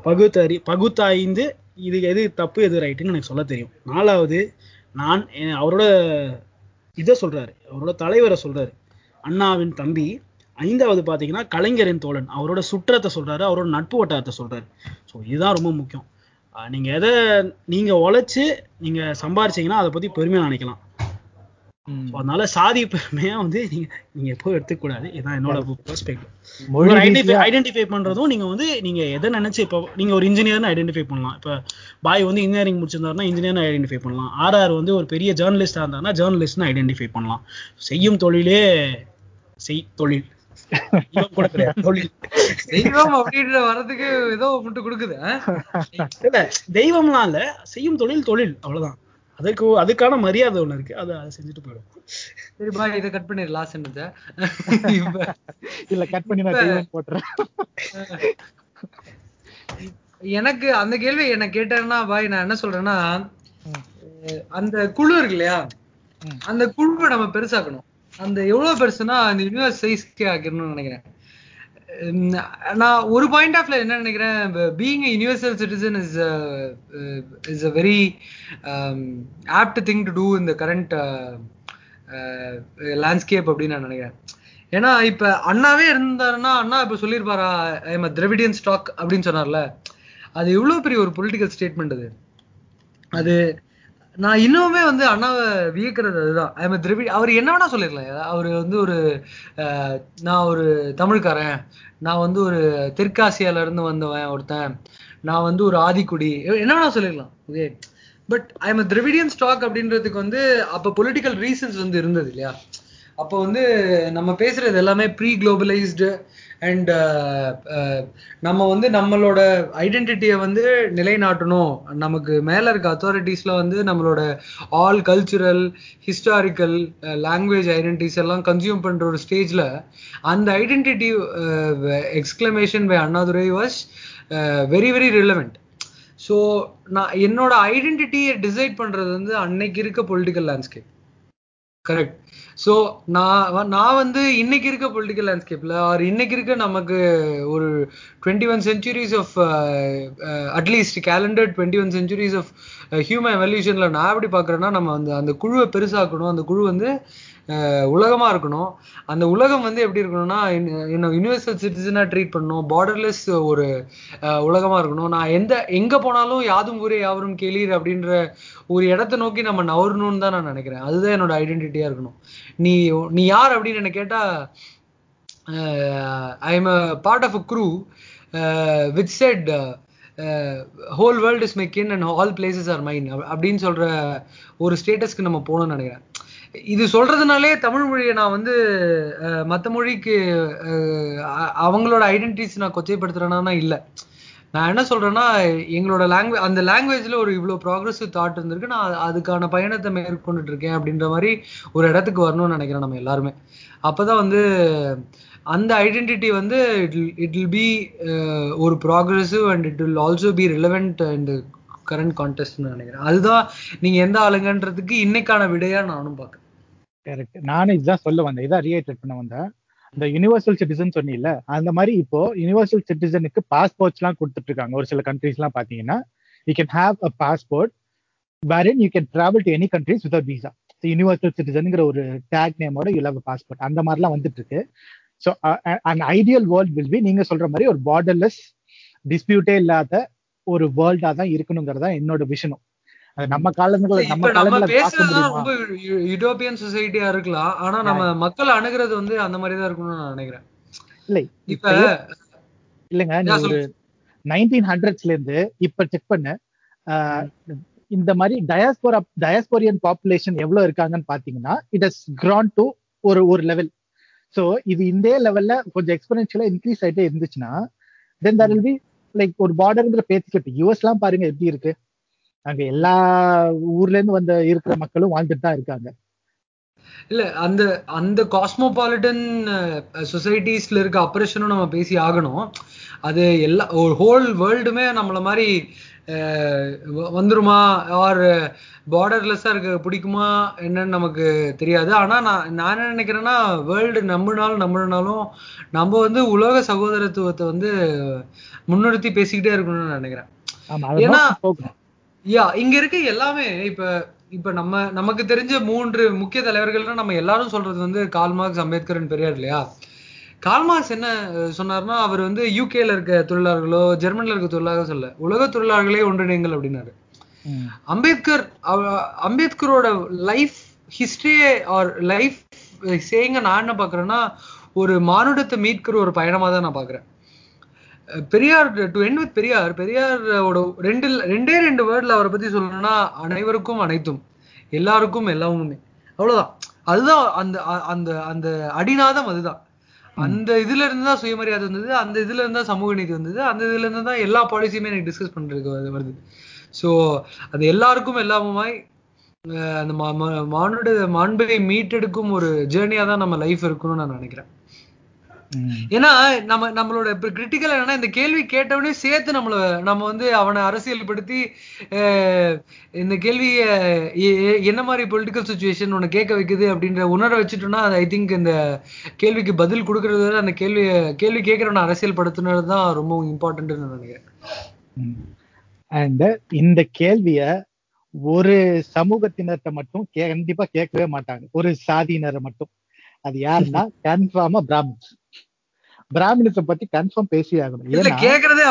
பகுத்தறி பகுத்தாய்ந்து இது எது தப்பு எது ரைட்டுன்னு எனக்கு சொல்ல தெரியும். நாலாவது நான் அவரோட இதை சொல்றாரு. அவரோட தலைவரை சொல்றாரு. அண்ணாவின் தம்பி. ஐந்தாவது பாத்தீங்கன்னா கலைஞரின் தோழன். அவரோட சுற்றத்தை சொல்றாரு. அவரோட நட்பு வட்டாரத்தை சொல்றாரு. ஸோ இதுதான் ரொம்ப முக்கியம். நீங்க எதை நீங்க உழைச்சு நீங்க சம்பாரிச்சீங்கன்னா அதை பத்தி பெருமையா நினைக்கலாம். அதனால சாதி பெருமையா வந்து நீங்க நீங்க எப்போ எடுத்துக்க கூடாது இதான் என்னோட பெர்ஸ்பெக்டிவ் ஐடென்டிஃபை பண்றதும் நீங்க வந்து நீங்க எதை நினைச்சு இப்போ நீங்க ஒரு இன்ஜினியர்னு ஐடென்டிஃபை பண்ணலாம். இப்போ பாய் வந்து இன்ஜினியரிங் முடிச்சிருந்தாருன்னா இன்ஜினியர்னு ஐடென்டிஃபை பண்ணலாம். ஆர்ஆர் வந்து ஒரு பெரிய ஜேர்னலிஸ்டா இருந்தாருன்னா ஜேர்னலிஸ்ட்னு ஐடென்டிஃபை பண்ணலாம். செய்யும் தொழிலே செய் தொழில். தெய்வம் அப்படின்ற வரதுக்கு ஏதோ மட்டும் கொடுக்குது தெய்வம்லாம் இல்ல. செய்யும் தொழில் தொழில். அவ்வளவுதான். அதுக்கு அதுக்கான மரியாதை ஒண்ணு இருக்கு. அதை அதை செஞ்சுட்டு போயிடும். சரி பா இதை கட் பண்ணிடு லாஸ்ட் என்னத்தை இப்ப இல்ல கட் பண்ணி நான் தெய்வம் போட்டுறேன். எனக்கு அந்த கேள்வி என்ன கேட்டேன்னா பாய் நான் என்ன சொல்றேன்னா அந்த குழு இருக்கு இல்லையா. அந்த குழுவை நம்ம பெருசாக்கணும். அந்த எவ்வளவு பெருசுனா அந்த யூனிவர்ஸ் சைஸ்க்கே ஆக்கிடணும்னு நினைக்கிறேன். நான் ஒரு பாயிண்ட் ஆஃப்ல என்ன நினைக்கிறேன் being universal citizen is is a very apt thing to to இந்த கரண்ட் லேண்ட்ஸ்கேப் அப்படின்னு நான் நினைக்கிறேன். ஏன்னா இப்ப அண்ணாவே இருந்தாருன்னா அண்ணா இப்ப சொல்லியிருப்பாரா ஐம் திரவிடியன் ஸ்டாக் அப்படின்னு சொன்னார்ல. அது எவ்வளவு பெரிய ஒரு பொலிட்டிக்கல் ஸ்டேட்மெண்ட் அது. அது நான் இன்னுமே வந்து அண்ணாவை வியக்கிறது அதுதான். ஐம் திரவிடி அவர் என்ன வேணா சொல்லிருக்கலாம். அவர் வந்து ஒரு நான் ஒரு தமிழ்காரன். நான் வந்து ஒரு தெற்காசியால இருந்து வந்தவன் ஒருத்தன். நான் வந்து ஒரு ஆதிக்குடி. என்ன வேணா சொல்லிருக்கலாம். Okay but I'm Dravidian stock அப்படின்றதுக்கு வந்து அப்ப பொலிட்டிக்கல் ரீசன்ஸ் வந்து இருந்தது இல்லையா? அப்போ வந்து நம்ம பேசுறது எல்லாமே pre globalised and uh, uh, நம்ம வந்து நம்மளோட ஐடென்டிட்டியை வந்து நிலைநாட்டணும். நமக்கு மேல இருக்க அத்தாரிட்டிஸ்ல வந்து நம்மளோட all cultural historical language identities எல்லாம் கன்சியூம் பண்ற ஒரு ஸ்டேஜ்ல அந்த identity exclamation by Annadurai was very very relevant so நான் என்னோட ஐடென்டிட்டியை டிசைட் பண்றது வந்து அன்னைக்கு இருக்க பொலிட்டிக்கல் லேண்ட்ஸ்கேப் கரெக்ட் ஸோ நான் நான் வந்து இன்னைக்கு இருக்க பொலிட்டிக்கல் லேண்ட்ஸ்கேப்ல ஆர் இன்னைக்கு இருக்க நமக்கு ஒரு twenty one centuries of at least calendar twenty one centuries of human எவல்யூஷன்ல நான் எப்படி பார்க்குறேன்னா நம்ம அந்த அந்த குழுவை பெருசாக்கணும். அந்த குழு வந்து உலகமாக உலகமா இருக்கணும். அந்த உலகம் வந்து எப்படி இருக்கணும்னா என்ன யூனிவர்சல் சிட்டிசனா ட்ரீட் பண்ணணும். பார்டர்லெஸ் ஒரு உலகமாக உலகமா இருக்கணும். நான் எந்த எங்க போனாலும் யாதும் ஊரே யாவரும் கேளீர் அப்படின்ற ஒரு இடத்தை நோக்கி நம்ம நவரணும்னு தான் நான் நினைக்கிறேன். அதுதான் என்னோட ஐடென்டிட்டியா இருக்கணும். நீ நீ யார் அப்படின்னு என்ன கேட்டா I am a part of a group which said whole world is my kin and all places are mine அப்படின்னு சொல்ற ஒரு ஸ்டேட்டஸ்க்கு நம்ம போகணும்னு நினைக்கிறேன். இது சொல்றதுனாலே தமிழ் மொழியை நான் வந்து மற்ற மொழிக்கு அவங்களோட ஐடென்டிட்டிஸ் நான் கொச்சைப்படுத்துறேன்னா இல்லை. நான் என்ன சொல்றேன்னா எங்களோட லாங்குவேஜ் அந்த லாங்குவேஜ்ல ஒரு இவ்வளோ ப்ராக்ரஸிவ் தாட் இருந்திருக்கு. நான் அதுக்கான பயணத்தை மேற்கொண்டுட்டு இருக்கேன் அப்படின்ற மாதிரி ஒரு இடத்துக்கு வரணும்னு நினைக்கிறேன் நம்ம எல்லாருமே. அப்பதான் வந்து அந்த ஐடென்டிட்டி வந்து இட் வில் பி ஒரு progressive and it will also be relevant and current கான்டெஸ்ட்னு நினைக்கிறேன். அதுதான் நீங்க எந்த ஆளுங்கன்றதுக்கு இன்னைக்கான விடையா நானும் பார்க்கறேன் கரெக்ட் நானும் இதுதான் சொல்ல வந்தேன். இதான் ரீஏட்டட் பண்ண வந்தேன். இந்த யூனிவர்சல் சிட்டிசன் சொன்னீங்கல்ல அந்த மாதிரி இப்போ யூனிவர்சல் சிட்டிசனுக்கு பாஸ்போர்ட்ஸ் எல்லாம் கொடுத்துட்டு இருக்காங்க. ஒரு சில கண்ட்ரீஸ் எல்லாம் பாத்தீங்கன்னா you can have a passport wherein you can travel to any countries without visa universal சிட்டிசன்ங்கிற ஒரு டேக் நேமோட யூ ஹேவ் பாஸ்போர்ட் அந்த மாதிரிலாம் வந்துட்டு இருக்கு. So and ideal world will be நீங்க சொல்ற மாதிரி ஒரு பார்டர்லெஸ் டிஸ்பியூட்டே இல்லாத ஒரு வேர்ல்டா தான் இருக்கணுங்கிறதா என்னோட விஷனும் நம்ம காலத்துல நம்ம நம்ம ரொம்ப யூரோப்பியன் சொசைட்டியா இருக்கலாம். ஆனா நம்ம மக்கள் அணுகிறது வந்து அந்த மாதிரி தான் இருக்கணும்னு நான் நினைக்கிறேன். இல்லை. இப்ப இல்லைங்க நீ ஒரு. நைன்டீன் ஹண்ட்ரட்ஸ்ல இருந்து இப்ப செக் பண்ணு. இந்த மாதிரி டயாஸ்போரா டயாஸ்போரியன் பாப்புலேஷன் எவ்வளவு இருக்காங்கன்னு பாத்தீங்கன்னா இட் ஹஸ் கிரான் டு ஒரு ஒரு லெவல் சோ இது இந்த லெவல்ல கொஞ்சம் எக்ஸ்பெரன்ஷியலா இன்க்ரீஸ் ஆயிட்டே இருந்துச்சுன்னா then there will be like ஒரு பார்டர்ங்கிற பேச்சுக்கு யூஎஸ் எல்லாம் பாருங்க எப்படி இருக்கு. அங்க எல்லா ஊர்ல இருந்து வந்த இருக்கிற மக்களும் வாழ்ந்துட்டு தான் இருக்காங்க. இல்ல அந்த அந்த காஸ்மோபாலிட்டன் சொசைட்டிஸ்ல uh, இருக்க அப்ரேஷனும் நம்ம பேசி ஆகணும். அது எல்லா ஒரு ஹோல் வேர்ல்டுமே நம்மள மாதிரி வந்துருமா? ஆர் பார்டர்லெஸ்ஸா இருக்க பிடிக்குமா? என்னன்னு நமக்கு தெரியாது. ஆனா நான் நான் என்ன நினைக்கிறேன்னா வேர்ல்டு நம்பினாலும் நம்பினாலும் நம்ம வந்து உலக சகோதரத்துவத்தை வந்து முன்னிறுத்தி பேசிக்கிட்டே இருக்கணும்னு நான் நினைக்கிறேன். ஏன்னா- யா இங்க இருக்க எல்லாமே இப்ப இப்ப நம்ம நமக்கு தெரிஞ்ச மூன்று முக்கிய தலைவர்கள்னா நம்ம எல்லாரும் சொல்றது வந்து கால் மார்க்ஸ் அம்பேத்கர் பெரியார் இல்லையா? கால் மார்க்ஸ் என்ன அஹ், சொன்னாருன்னா அவர் வந்து யூகேல இருக்க தொழிலாளர்களோ ஜெர்மன்ல இருக்க தொழிலாளர்களோ சொல்ல உலக தொழிலாளர்களே ஒன்றிணைங்கள் அப்படின்னாரு. அம்பேத்கர் அம்பேத்கரோட லைஃப் ஹிஸ்டரியே ஆர் லைஃப் சேங்க நான் என்ன பாக்குறேன்னா ஒரு மானுடத்தை மீட்கிற ஒரு பயணமா தான் நான் பாக்குறேன். Periyar to end with Periyar பெரியாரோட ரெண்டு ரெண்டே ரெண்டு வேர்ட்ல அவரை பத்தி சொல்லணும்னா அனைவருக்கும் அனைத்தும். எல்லாருக்கும் எல்லாமுமே. அவ்வளவுதான். அதுதான் அந்த அந்த அந்த அடிநாதம் அதுதான். அந்த இதுல இருந்து தான் சுயமரியாதை வந்தது அந்த இதுல இருந்து தான் சமூக நீதி வந்தது அந்த இதுல இருந்து தான் எல்லா பாலிசியுமே எனக்கு டிஸ்கஸ் பண்றதுக்கு வருது- வருது. ஸோ அது எல்லாருக்கும் எல்லாமுமாய் அஹ் அந்த மா- மா- மானுட மாண்பை மீட்டெடுக்கும் ஒரு ஜேர்னியா தான் நம்ம லைஃப் இருக்கணும்னு நான் நினைக்கிறேன். ஏன்னா நம்ம நம்மளோட இப்ப கிரிட்டிக்கல் என்னன்னா இந்த கேள்வி கேட்டவனே சேர்த்து நம்மள நம்ம வந்து அவனை அரசியல்படுத்தி இந்த கேள்விய என்ன மாதிரி பொலிட்டிக்கல் சுச்சுவேஷன் உன்னை கேட்க வைக்குது அப்படின்ற உணர வச்சுட்டோம்னா ஐ திங்க் இந்த கேள்விக்கு பதில் கொடுக்கறத விட அந்த கேள்வி கேள்வி கேட்கறவனை அரசியல் படுத்துனது தான் ரொம்ப இம்பார்ட்டன்ட்னு நான் நினைக்கிறேன். அண்ட் இந்த கேள்விய ஒரு சமூகத்தினர்கிட்ட மட்டும் கண்டிப்பா கேட்கவே மாட்டாங்க. ஒரு சாதியினரை மட்டும். அது யாருன்னா கன்ஃபார்மா பிராமின்ஸ். பிராமினிச பத்தி கன்ஃபார்ம் பேசி ஆகணும். கேக்குறதே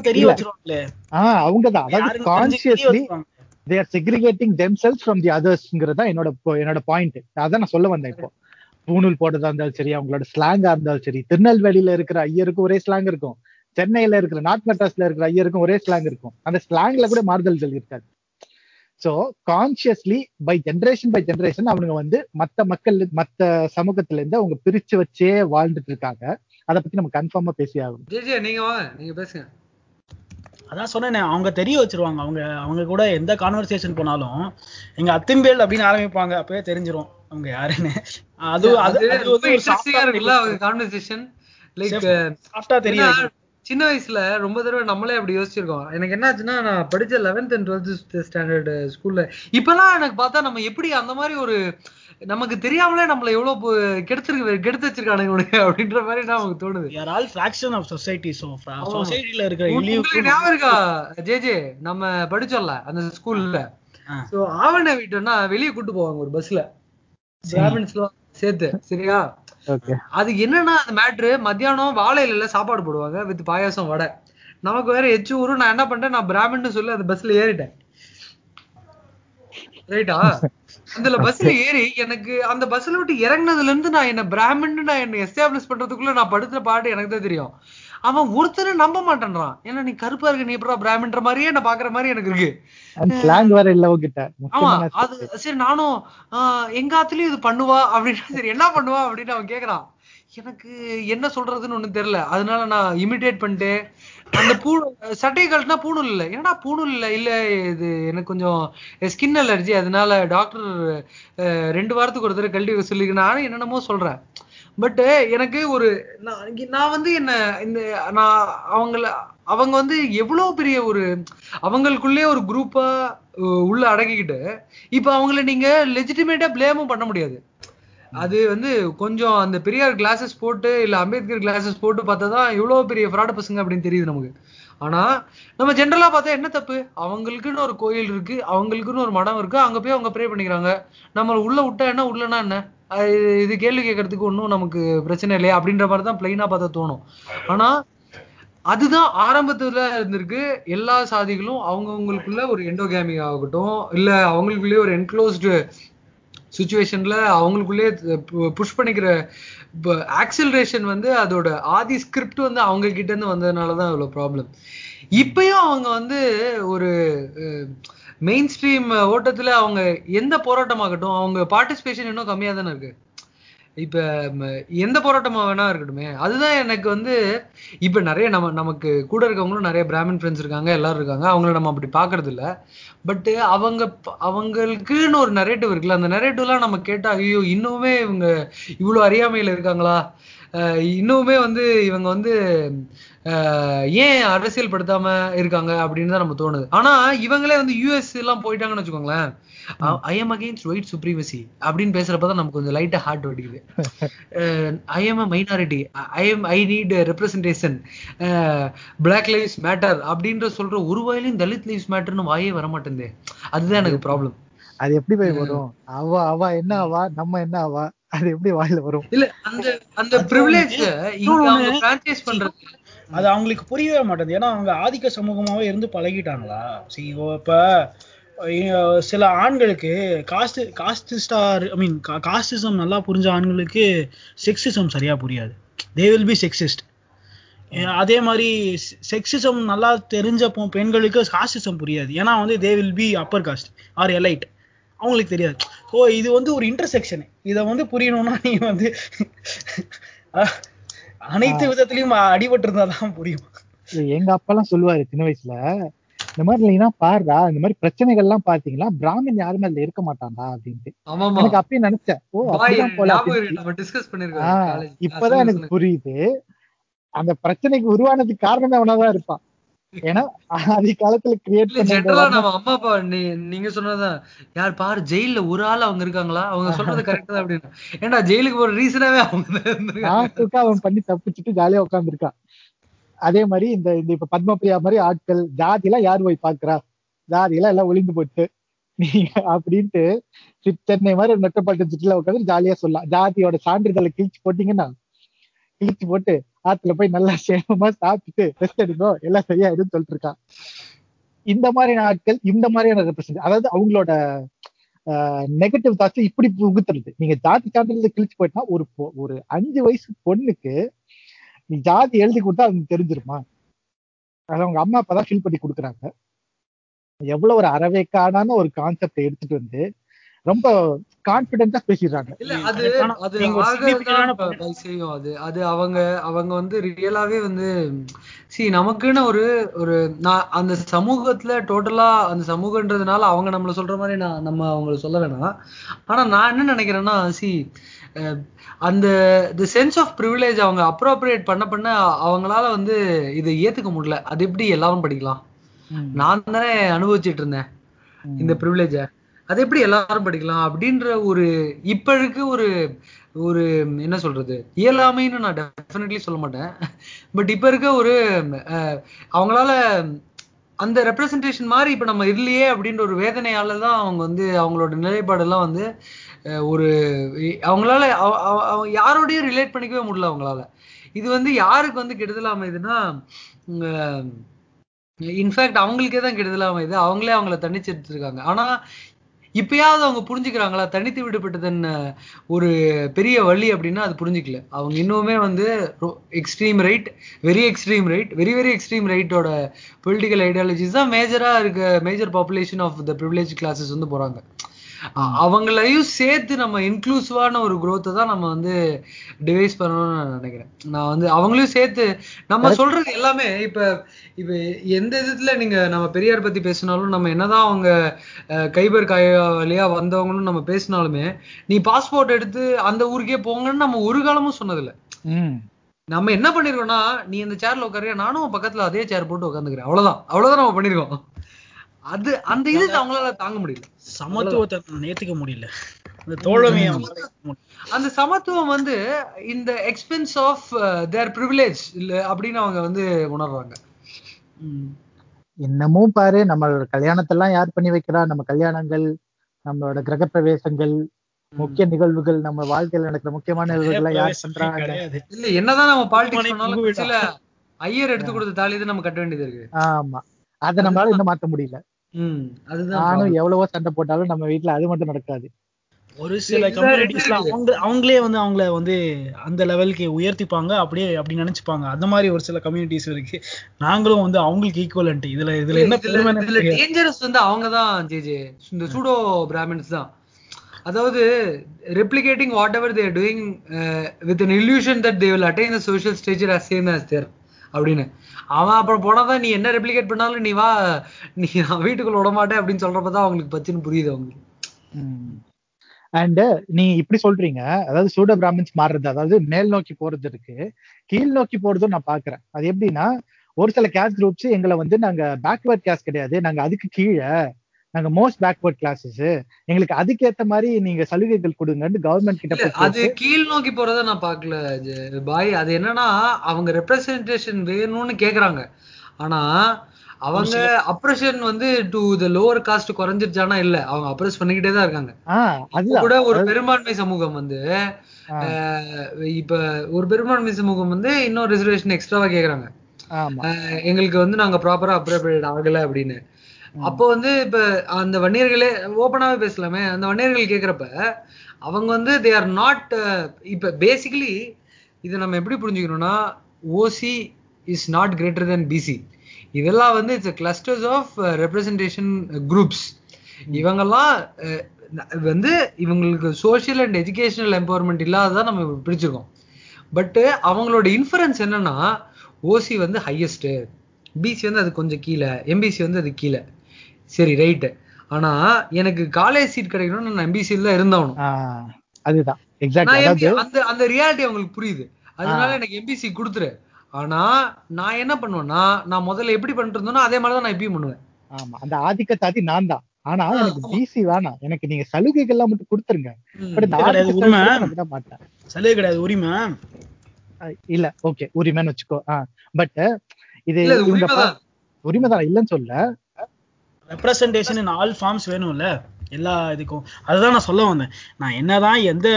தெரிய. வச்சிருவாங்களே. ஆஹ் அவங்கதான். அதாவது யாருன்னு தெரிஞ்சு தெரிய consciously. They are segregating themselves from the அதர்ஸ்ங்கிறது தான் என்னோட என்னோட பாயிண்ட் அதான் நான் சொல்ல வந்தேன் இப்போ. பூணூல் போடுறதா இருந்தாலும் சரி அவங்களோட ஸ்லாங்கா இருந்தாலும் சரி திருநெல்வேலியில இருக்கிற ஐயருக்கும் ஒரே ஸ்லாங் இருக்கும். சென்னையில இருக்கிற நார்த் மெட்ராஸ்ல இருக்கிற ஐயருக்கும் ஒரே ஸ்லாங் இருக்கும். அந்த ஸ்லாங்ல கூட மாறுதல்கள் இருக்காது. So consciously by generation by generation அவனுங்க வந்து மத்த மக்கள் மத்த சமூகத்துல இருந்து அவங்க பிரிச்சு வச்சே வாழ்ந்துட்டு இருக்காங்க. அதை பத்தி நம்ம கன்ஃபார்மா பேசி ஜே நீங்க வாங்க நீங்க பேசுங்க. அதான் சொன்னேனே அவங்க தெரிய வச்சிருவாங்க. அவங்க அவங்க கூட எந்த கான்வர்சேஷன் போனாலும் எங்க அத்திம்பேல் அப்படின்னு ஆரம்பிப்பாங்க அப்பவே தெரிஞ்சிரும். அவங்க யாருன்னு. அது அது வந்து கான்வர்சேஷன் லைக் சாஃப்டா தெரியும் சின்ன வயசுல ரொம்ப தடவை நம்மளே அப்படி யோசிச்சிருக்கோம். எனக்கு என்னாச்சுன்னா நான் படிச்ச லெவன்த் அண்ட் டுவெல்த் ஸ்டாண்டர்ட் ஸ்கூல்ல இப்பெல்லாம் எனக்கு பார்த்தா நம்ம எப்படி அந்த மாதிரி ஒரு நமக்கு தெரியாமலே நம்மள எவ்வளவு கெடுத்திருக்கு கெடுத்து வச்சிருக்கானுங்க அப்படின்ற மாதிரி தான் நமக்கு தோணுது. யார் ஆல் ஃபிராக்ஷன் ஆஃப் சொசைட்டி ஆமா. சொசைட்டில இருக்கிற ஞாபகம் இருக்கா ஜே ஜே நம்ம படிச்சோம்ல அந்த ஸ்கூல்ல. சோ ஆவண வீட்டுன்னா வெளியே கூட்டு போவாங்க ஒரு பஸ்ல பிராமின்ஸ்லாம் சேர்த்து சரியா? அது என்னன்னா அந்த மேட்ரு மத்தியானம் வாழை இலையில சாப்பாடு போடுவாங்க வித் பாயாசம் வடை. நமக்கு வேற எச்சு ஊரு நான் என்ன பண்ணிட்டேன் நான் பிராமின்னு சொல்லி அந்த பஸ்ல ஏறிட்டேன். ரைட்டா அதுல பஸ்ல ஏறி எனக்கு அந்த பஸ்ல விட்டு இறங்குனதுல இருந்து நான் என்ன பிராமின்னு நான் என்ன எஸ்டாப்ளிஷ் பண்றதுக்குள்ள நான் படுத்துற பாட்டு எனக்கு தான் தெரியும். அவன் ஒருத்தரும் நம்ப மாட்டேன்றான். ஏன்னா நீ கருப்பா இருக்க நீ எப்படா பிராமின்ற மாதிரியே நான் பாக்குற மாதிரி எனக்கு இருக்கு. ஆமா அது சரி நானும் ஆஹ் எங்க ஆத்துலயும் இது பண்ணுவா அப்படின்னு சரி என்ன பண்ணுவா அப்படின்னு அவன் கேக்குறான். எனக்கு என்ன சொல்றதுன்னு ஒண்ணும் தெரியல. அதனால நான் இமிடேட் பண்ணிட்டு அந்த பூ சட்டை கழட்டினா பூணூல் இல்ல. என்னடா பூணூல் இல்ல? இல்ல இது எனக்கு கொஞ்சம் ஸ்கின் அலர்ஜி அதனால டாக்டர் ரெண்டு வாரத்துக்கு ஒரு தடவை கழட்டி வைக்க சொல்லி நானும் என்னென்னமோ சொல்றேன். பட் eh, எனக்கு ஒரு நான் நான் வந்து என்ன இந்த நான் அவங்கள அவங்க வந்து எவ்வளவு பெரிய ஒரு அவங்களுக்குள்ளே ஒரு குரூப்பா உள்ள அடக்கிக்கிட்டு இப்ப அவங்கள நீங்க லெஜிட்டிமேட்டா பிளேமும் பண்ண முடியாது. அது வந்து கொஞ்சம் அந்த பெரியார் கிளாஸஸ் போட்டு இல்ல அம்பேத்கர் கிளாஸஸ் போட்டு பார்த்தா தான் இவ்வளவு பெரிய ஃப்ராட் பசங்க அப்படின்னு தெரியுது நமக்கு. ஆனா நம்ம ஜென்ரலா பார்த்தா என்ன தப்பு? அவங்களுக்குன்னு ஒரு கோயில் இருக்கு அவங்களுக்குன்னு ஒரு மடம் இருக்கு அங்க போய் அவங்க ப்ரே பண்ணிக்கிறாங்க. நம்ம உள்ள விட்டா என்ன? உள்ளனா என்ன? இது கேள்வி கேட்கறதுக்கு ஒன்றும் நமக்கு பிரச்சனை இல்லையா அப்படின்ற மாதிரி தான் பிளைனா பார்த்தா தோணும். ஆனா அதுதான் ஆரம்பத்துல இருந்திருக்கு. எல்லா சாதிகளும் அவங்கவுங்களுக்குள்ள ஒரு எண்டோகேமி ஆகட்டும் இல்ல அவங்களுக்குள்ளே ஒரு என்க்ளோஸ்டு சுச்சுவேஷன்ல அவங்களுக்குள்ளே புஷ் பண்ணிக்கிற ஆக்சிலரேஷன் வந்து அதோட ஆதி ஸ்கிரிப்ட் வந்து அவங்க கிட்ட இருந்து வந்ததுனால தான் இவ்வளவு ப்ராப்ளம் இப்பயும் அவங்க வந்து ஒரு மெயின் ஸ்ட்ரீம் ஓட்டத்துல அவங்க எந்த போராட்டமாகட்டும் அவங்க பார்ட்டிசிபேஷன் இன்னும் கம்மியா தானே இருக்கு. இப்ப எந்த போராட்டமா வேணா இருக்கட்டுமே அதுதான் எனக்கு வந்து இப்ப நிறைய நம்ம நமக்கு கூட இருக்கவங்களும் நிறைய பிராமின் ஃப்ரெண்ட்ஸ் இருக்காங்க எல்லாரும் இருக்காங்க அவங்கள நம்ம அப்படி பாக்குறது இல்ல பட் அவங்க அவங்களுக்குன்னு ஒரு நரேட்டிவ் இருக்குல்ல அந்த நரேட்டிவ்லாம் நம்ம கேட்டா ஐயோ இன்னுமே இவங்க இவ்வளவு அறியாமையில இருக்காங்களா? இன்னுமே வந்து இவங்க வந்து ஏன் அரசியல் படுத்தாம இருக்காங்க அப்படின்னு தான் நம்ம தோணுது. ஆனா இவங்களே வந்து யூஎஸ் எல்லாம் போயிட்டாங்கன்னு வச்சுக்கோங்களேன். I am against white supremacy அப்படின்னு பேசுறப்பதான் நமக்கு கொஞ்சம் லைட்டா heart வடிக்குது. I am a minority I am I need representation black lives matter அப்படின்ற சொல்ற ஒரு வாயிலையும் தலித் லைவ்ஸ் மேட்டர்னு வாயே வர மாட்டேங்குது அதுதான் எனக்கு ப்ராப்ளம் அது எப்படி போய் வரும்? அவ அவ என்ன ஆவா நம்ம என்ன ஆவா அது எப்படி வாயில வரும்? இல்ல அந்த அந்த ப்ரிவிலேஜ் பண்றது அது அவங்களுக்கு புரியவே மாட்டேங்குது. ஏன்னா அவங்க ஆதிக்க சமூகமாவே இருந்து பழகிட்டாங்களா? சரி இப்ப சில ஆண்களுக்கு காஸ்ட் காஸ்டிஸ்டார் ஐ மீன் காஸ்டிசம் நல்லா புரிஞ்ச ஆண்களுக்கு செக்ஸிசம் சரியா புரியாது. தே வில் பி செக்ஸிஸ்ட் அதே மாதிரி செக்ஸிசம் நல்லா தெரிஞ்ச பெண்களுக்கு காஸ்டிசம் புரியாது. ஏன்னா வந்து they will be upper caste or elite அவங்களுக்கு தெரியாது. ஸோ இது வந்து ஒரு இன்டர்செக்ஷன் இதை வந்து புரியணும்னா நீ வந்து அனைத்து விதத்திலையும் அடிபட்டு இருந்தா தான் புரியும். எங்க அப்பா எல்லாம் சொல்லுவாரு சின்ன வயசுல இந்த மாதிரி இல்லைன்னா பாருடா இந்த மாதிரி பிரச்சனைகள் எல்லாம் பாத்தீங்களா பிராமின் யாருமே அதுல இருக்க மாட்டான்டா? அப்படின்ட்டு. ஆமாமா எனக்கு அப்பயே நினைச்சேன் ஓ அப்படிதான் போல இப்பதான் எனக்கு புரியுது. அந்த பிரச்சனைக்கு உருவானதுக்கு காரணமே அவனாதான் இருப்பான். ஏன்னா காலத்துல கிரியேட் நம்ம அம்மா அப்பா நீங்க சொன்னதுதான். யார் பாரு ஜெயில்ல ஒரு ஆள் அவங்க இருக்காங்களா? அவங்க சொல்றது கரெக்ட் தான் அப்படின்னு. ஏன்டா ஜெயிலுக்கு போற ரீசனாவே அவங்க அவன் பண்ணி தப்பிச்சுட்டு ஜாலியா உட்காந்துருக்கான் அதே மாதிரி இந்த இந்த இப்ப பத்மபிரியா மாதிரி ஆட்கள் ஜாதி எல்லாம் யார் போய் பாக்குறா ஜாதி எல்லாம் எல்லாம் ஒளிந்து போட்டு. நீங்க அப்படின்ட்டு சென்னை மாதிரி மெட்ரோபாலிட்டன் சிட்டில உட்காந்து ஜாலியா சொல்லலாம். ஜாதியோட சான்றிதழை கிழிச்சு போட்டீங்கன்னா கிழிச்சு போட்டு ஆத்துல போய் நல்லா சேமமா சாப்பிட்டு ரெஸ்ட் எடுக்கோ எல்லாம் சரியாயிடும் சொல்லிட்டு இருக்கான் இந்த மாதிரியான ஆட்கள் இந்த மாதிரியான ரெப்ரசன்ட் அதாவது அவங்களோட நெகட்டிவ் தாட்ஸ் இப்படி புகுத்துறது. நீங்க ஜாதி சான்றிதழ் கிழிச்சு போயிட்டா ஒரு பொ- ஒரு அஞ்சு வயசு பொண்ணுக்கு நீ ஜாதி எழுதி கொடுத்தா அது தெரிஞ்சிருமா? அது அவங்க அம்மா அப்பா தான் ஃபில் பண்ணி கொடுக்குறாங்க. எவ்வளவு ஒரு அறவேக்காடான ஒரு கான்செப்ட் எடுத்துட்டு வந்து ரொம்ப கான்பிடென்டா பேசிடுறாங்க. அது அது அவங்க அவங்க வந்து ரியலாவே வந்து சி நமக்குன்னு ஒரு ஒரு நான் அந்த சமூகத்துல டோட்டலா அந்த சமூகன்றதுனால அவங்க நம்மள சொல்ற மாதிரி நான் நம்ம அவங்கள சொல்ல வேணாம். ஆனா நான் என்ன நினைக்கிறேன்னா சி அந்த தி சென்ஸ் ஆஃப் ப்ரிவிலேஜ் அவங்க அப்ரோப்ரியேட் பண்ண பண்ண அவங்களால வந்து இதை ஏத்துக்க முடியல. அது எப்படி எல்லாரும் படிக்கலாம்? நான் தானே அனுபவிச்சிட்டு இருந்தேன். இந்த ப்ரிவிலேஜ அது எப்படி எல்லாரும் படிக்கலாம் அப்படின்ற ஒரு இப்ப இருக்க ஒரு ஒரு என்ன சொல்றது இயலாமைன்னு நான் டெஃபினெட்லி சொல்ல மாட்டேன். பட் இப்ப இருக்க ஒரு அவங்களால அந்த ரெப்ரசன்டேஷன் மாதிரி இப்ப நம்ம இல்லையே அப்படின்ற ஒரு வேதனையால தான் அவங்க வந்து அவங்களோட நிலைப்பாடெல்லாம் வந்து ஒரு அவங்களால அவ- அவ- யாரோடயும் ரிலேட் பண்ணிக்கவே முடியல அவங்களால. இது வந்து யாருக்கு வந்து கெடுதல் அமைதுன்னா இன்ஃபேக்ட் அவங்களுக்கே தான் கெடுதல் அமைது. அவங்களே அவங்கள தனிச்சு எடுத்துருக்காங்க. ஆனா இப்பயாவது அவங்க புரிஞ்சுக்கிறாங்களா? தனித்து விடுபட்டதன் ஒரு பெரிய வழி அப்படின்னா அது புரிஞ்சுக்கல. அவங்க இன்னுமே வந்து extreme right very extreme right very very extreme ரைட்டோட political ideologies தான் மேஜரா இருக்க major population of the privilege classes வந்து போறாங்க. அவங்களையும் சேர்த்து நம்ம இன்க்ளூசிவான ஒரு growth தான் நம்ம வந்து டிவைஸ் பண்ணணும்னு நான் நினைக்கிறேன். நான் வந்து அவங்களையும் சேர்த்து நம்ம சொல்றது எல்லாமே இப்ப இப்ப எந்த விதத்துல நீங்க நம்ம பெரியார் பத்தி பேசினாலும் நம்ம என்னதான் அவங்க கைபர் காயாலியா வந்தவங்களும் நம்ம பேசினாலுமே நீ பாஸ்போர்ட் எடுத்து அந்த ஊருக்கே போங்கன்னு நம்ம ஒரு காலமும் சொன்னதில்ல. நம்ம என்ன பண்ணிருக்கோம்னா நீ இந்த சேர்ல உட்காரியா நானும் பக்கத்துல அதே சேர் போட்டு உட்காந்துக்கிறேன். அவ்வளவுதான். அவ்வளவுதான் நம்ம பண்ணிருக்கோம். அது அந்த இது அவங்களால தாங்க முடியல. சமத்துவத்தை ஏத்துக்க முடியல. அந்த சமத்துவம் வந்து இந்த எக்ஸ்பென்ஸ் ஆஃப் தேர் ப்ரிவிலேஜ் இல்ல அப்படின்னு அவங்க வந்து உணர்றாங்க. இன்னமும் பாரு நம்மளோட கல்யாணத்தெல்லாம் யார் பண்ணி வைக்கிறா? நம்ம கல்யாணங்கள் நம்மளோட கிரகப்பிரவேசங்கள் முக்கிய நிகழ்வுகள் நம்ம வாழ்க்கையில நடக்கிற முக்கியமான நிகழ்வுகள் யார் பண்றாங்க இல்ல என்னதான் நம்ம பாலிடிக்ஸ் ஐயர் எடுத்து கொடுத்த தாலி நம்ம கட்ட வேண்டியது இருக்கு. ஆமா. அதை நம்மளால இன்னும் மாத்த முடியல. ம் அதுதான் நானும். எவ்வளவோ சண்டை போட்டாலும் நம்ம வீட்டுல அது மட்டும் நடக்காது. ஒரு சில கம்யூனிட்டிஸ்ல. அவங்க அவங்களே வந்து அவங்கள வந்து அந்த லெவலுக்கு உயர்த்திப்பாங்க அப்படியே அப்படி நினைச்சுப்பாங்க. அந்த மாதிரி ஒரு சில கம்யூனிட்டிஸ் இருக்கு. நாங்களும் வந்து அவங்களுக்கு ஈக்குவலன்ட் இதுல இதுல என்ன இதுல. டேஞ்சரஸ் வந்து அவங்க தான் ஜேஜே இந்த சூடோ பிராமின்ஸ் தான். அதாவது replicating whatever they're doing with an illusion that they will attain the social stature as same as their அப்படின்னு. அவன் அப்புறம் போனாதான் நீ என்ன ரெப்ளிகேட் பண்ணாலும் நீ வா நீ நான் வீட்டுக்குள்ள விட மாட்டேன் அப்படின்னு சொல்றப்பதான் அவங்களுக்கு பச்சுன்னு புரியுது அவங்களுக்கு. அண்ட் நீ இப்படி சொல்றீங்க அதாவது சூட பிராமின்ஸ் மாறுறது அதாவது மேல் நோக்கி போறது இருக்கு கீழ் நோக்கி போறதும் நான் பாக்குறேன். அது எப்படின்னா ஒரு சில கேஸ்ட் குரூப்ஸ் எங்களை வந்து நாங்க பேக்வேர்ட் கேஸ் கிடையாது நாங்க அதுக்கு கீழே நாங்க மோஸ்ட் பேக்வர்ட் கிளாஸஸ் எங்களுக்கு அதுக்கேத்த மாதிரி நீங்க சலுகைகள் கொடுங்கன்னு கவர்மெண்ட் கிட்ட அது கீழ் நோக்கி போறத நான் பார்க்கல ஜெ- பாய். அது என்னன்னா அவங்க ரெப்ரசன்டேஷன் வேணும்னு கேக்குறாங்க. ஆனா அவங்க அப்ரஷன் வந்து டு த லோவர் காஸ்ட் குறைஞ்சிருச்சானா இல்ல அவங்க அப்ரஸ் பண்ணிக்கிட்டே தான் இருக்காங்க. அதுதான். கூட ஒரு பெரும்பான்மை சமூகம் வந்து இப்ப ஒரு பெரும்பான்மை சமூகம் வந்து இன்னொரு ரிசர்வேஷன் எக்ஸ்ட்ராவா கேக்குறாங்க. எங்களுக்கு வந்து நாங்க ப்ராப்பரா அப்ரோப்ரியேட் ஆகல அப்படின்னு. அப்போ வந்து இப்ப அந்த வன்னியர்களே ஓப்பனாவே பேசலாமே. அந்த வன்னியர்கள் கேக்குறப்ப அவங்க வந்து தே ஆர் நாட் இப்ப பேசிக்கலி இதை நம்ம எப்படி புரிஞ்சுக்கணும்னா OC is not greater than BC இதெல்லாம் வந்து it's clusters of representation groups இவங்கெல்லாம் வந்து இவங்களுக்கு சோஷியல் அண்ட் எஜுகேஷனல் எம்பவர்மெண்ட் இல்லாததான் நம்ம பிடிச்சிருக்கோம் பட் அவங்களோட இன்ஃபரன்ஸ் என்னன்னா ஓசி வந்து ஹையஸ்ட் பிசி வந்து அது கொஞ்சம் கீழே எம்பிசி வந்து அது கீழே. சரி ரைட்டு ஆனா எனக்கு காலேஜ் சீட் கிடைக்கணும்னு நான் எம்பிசியில் தான் இருந்தாகணும் ஆஹ் அதுதான். அந்த அந்த ரியாலிட்டி அவங்களுக்கு புரியுது. அதனால எனக்கு எம்பிசி கொடுத்துரு. ஆனா நான் என்ன பண்ணுவேன்னா நான் முதல்ல எப்படி பண்ணிட்டு இருந்தேனோ அதே மாதிரி தான் நான் இப்பயும் பண்ணுவேன். ஆமா. அந்த ஆதிக்கத்தாதி நான் தான். ஆனா எனக்கு. பிசி வேணாம். எனக்கு நீங்க சலுகைகள்லாம் மட்டும் கொடுத்துருங்க. மாட்டேன். சலுகை கிடையாது உரிமை. இல்ல. ஓகே உரிமைன்னு வச்சுக்கோ. ஆஹ் பட் இது உரிமைதான் இல்லைன்னு சொல்ல ரெப்ரசன்டேஷன் இன் ஆல் ஃபார்ம்ஸ் வேணும்ல எல்லா இதுக்கும். அதுதான் நான் சொல்ல வந்தேன். நான் என்னதான் எந்த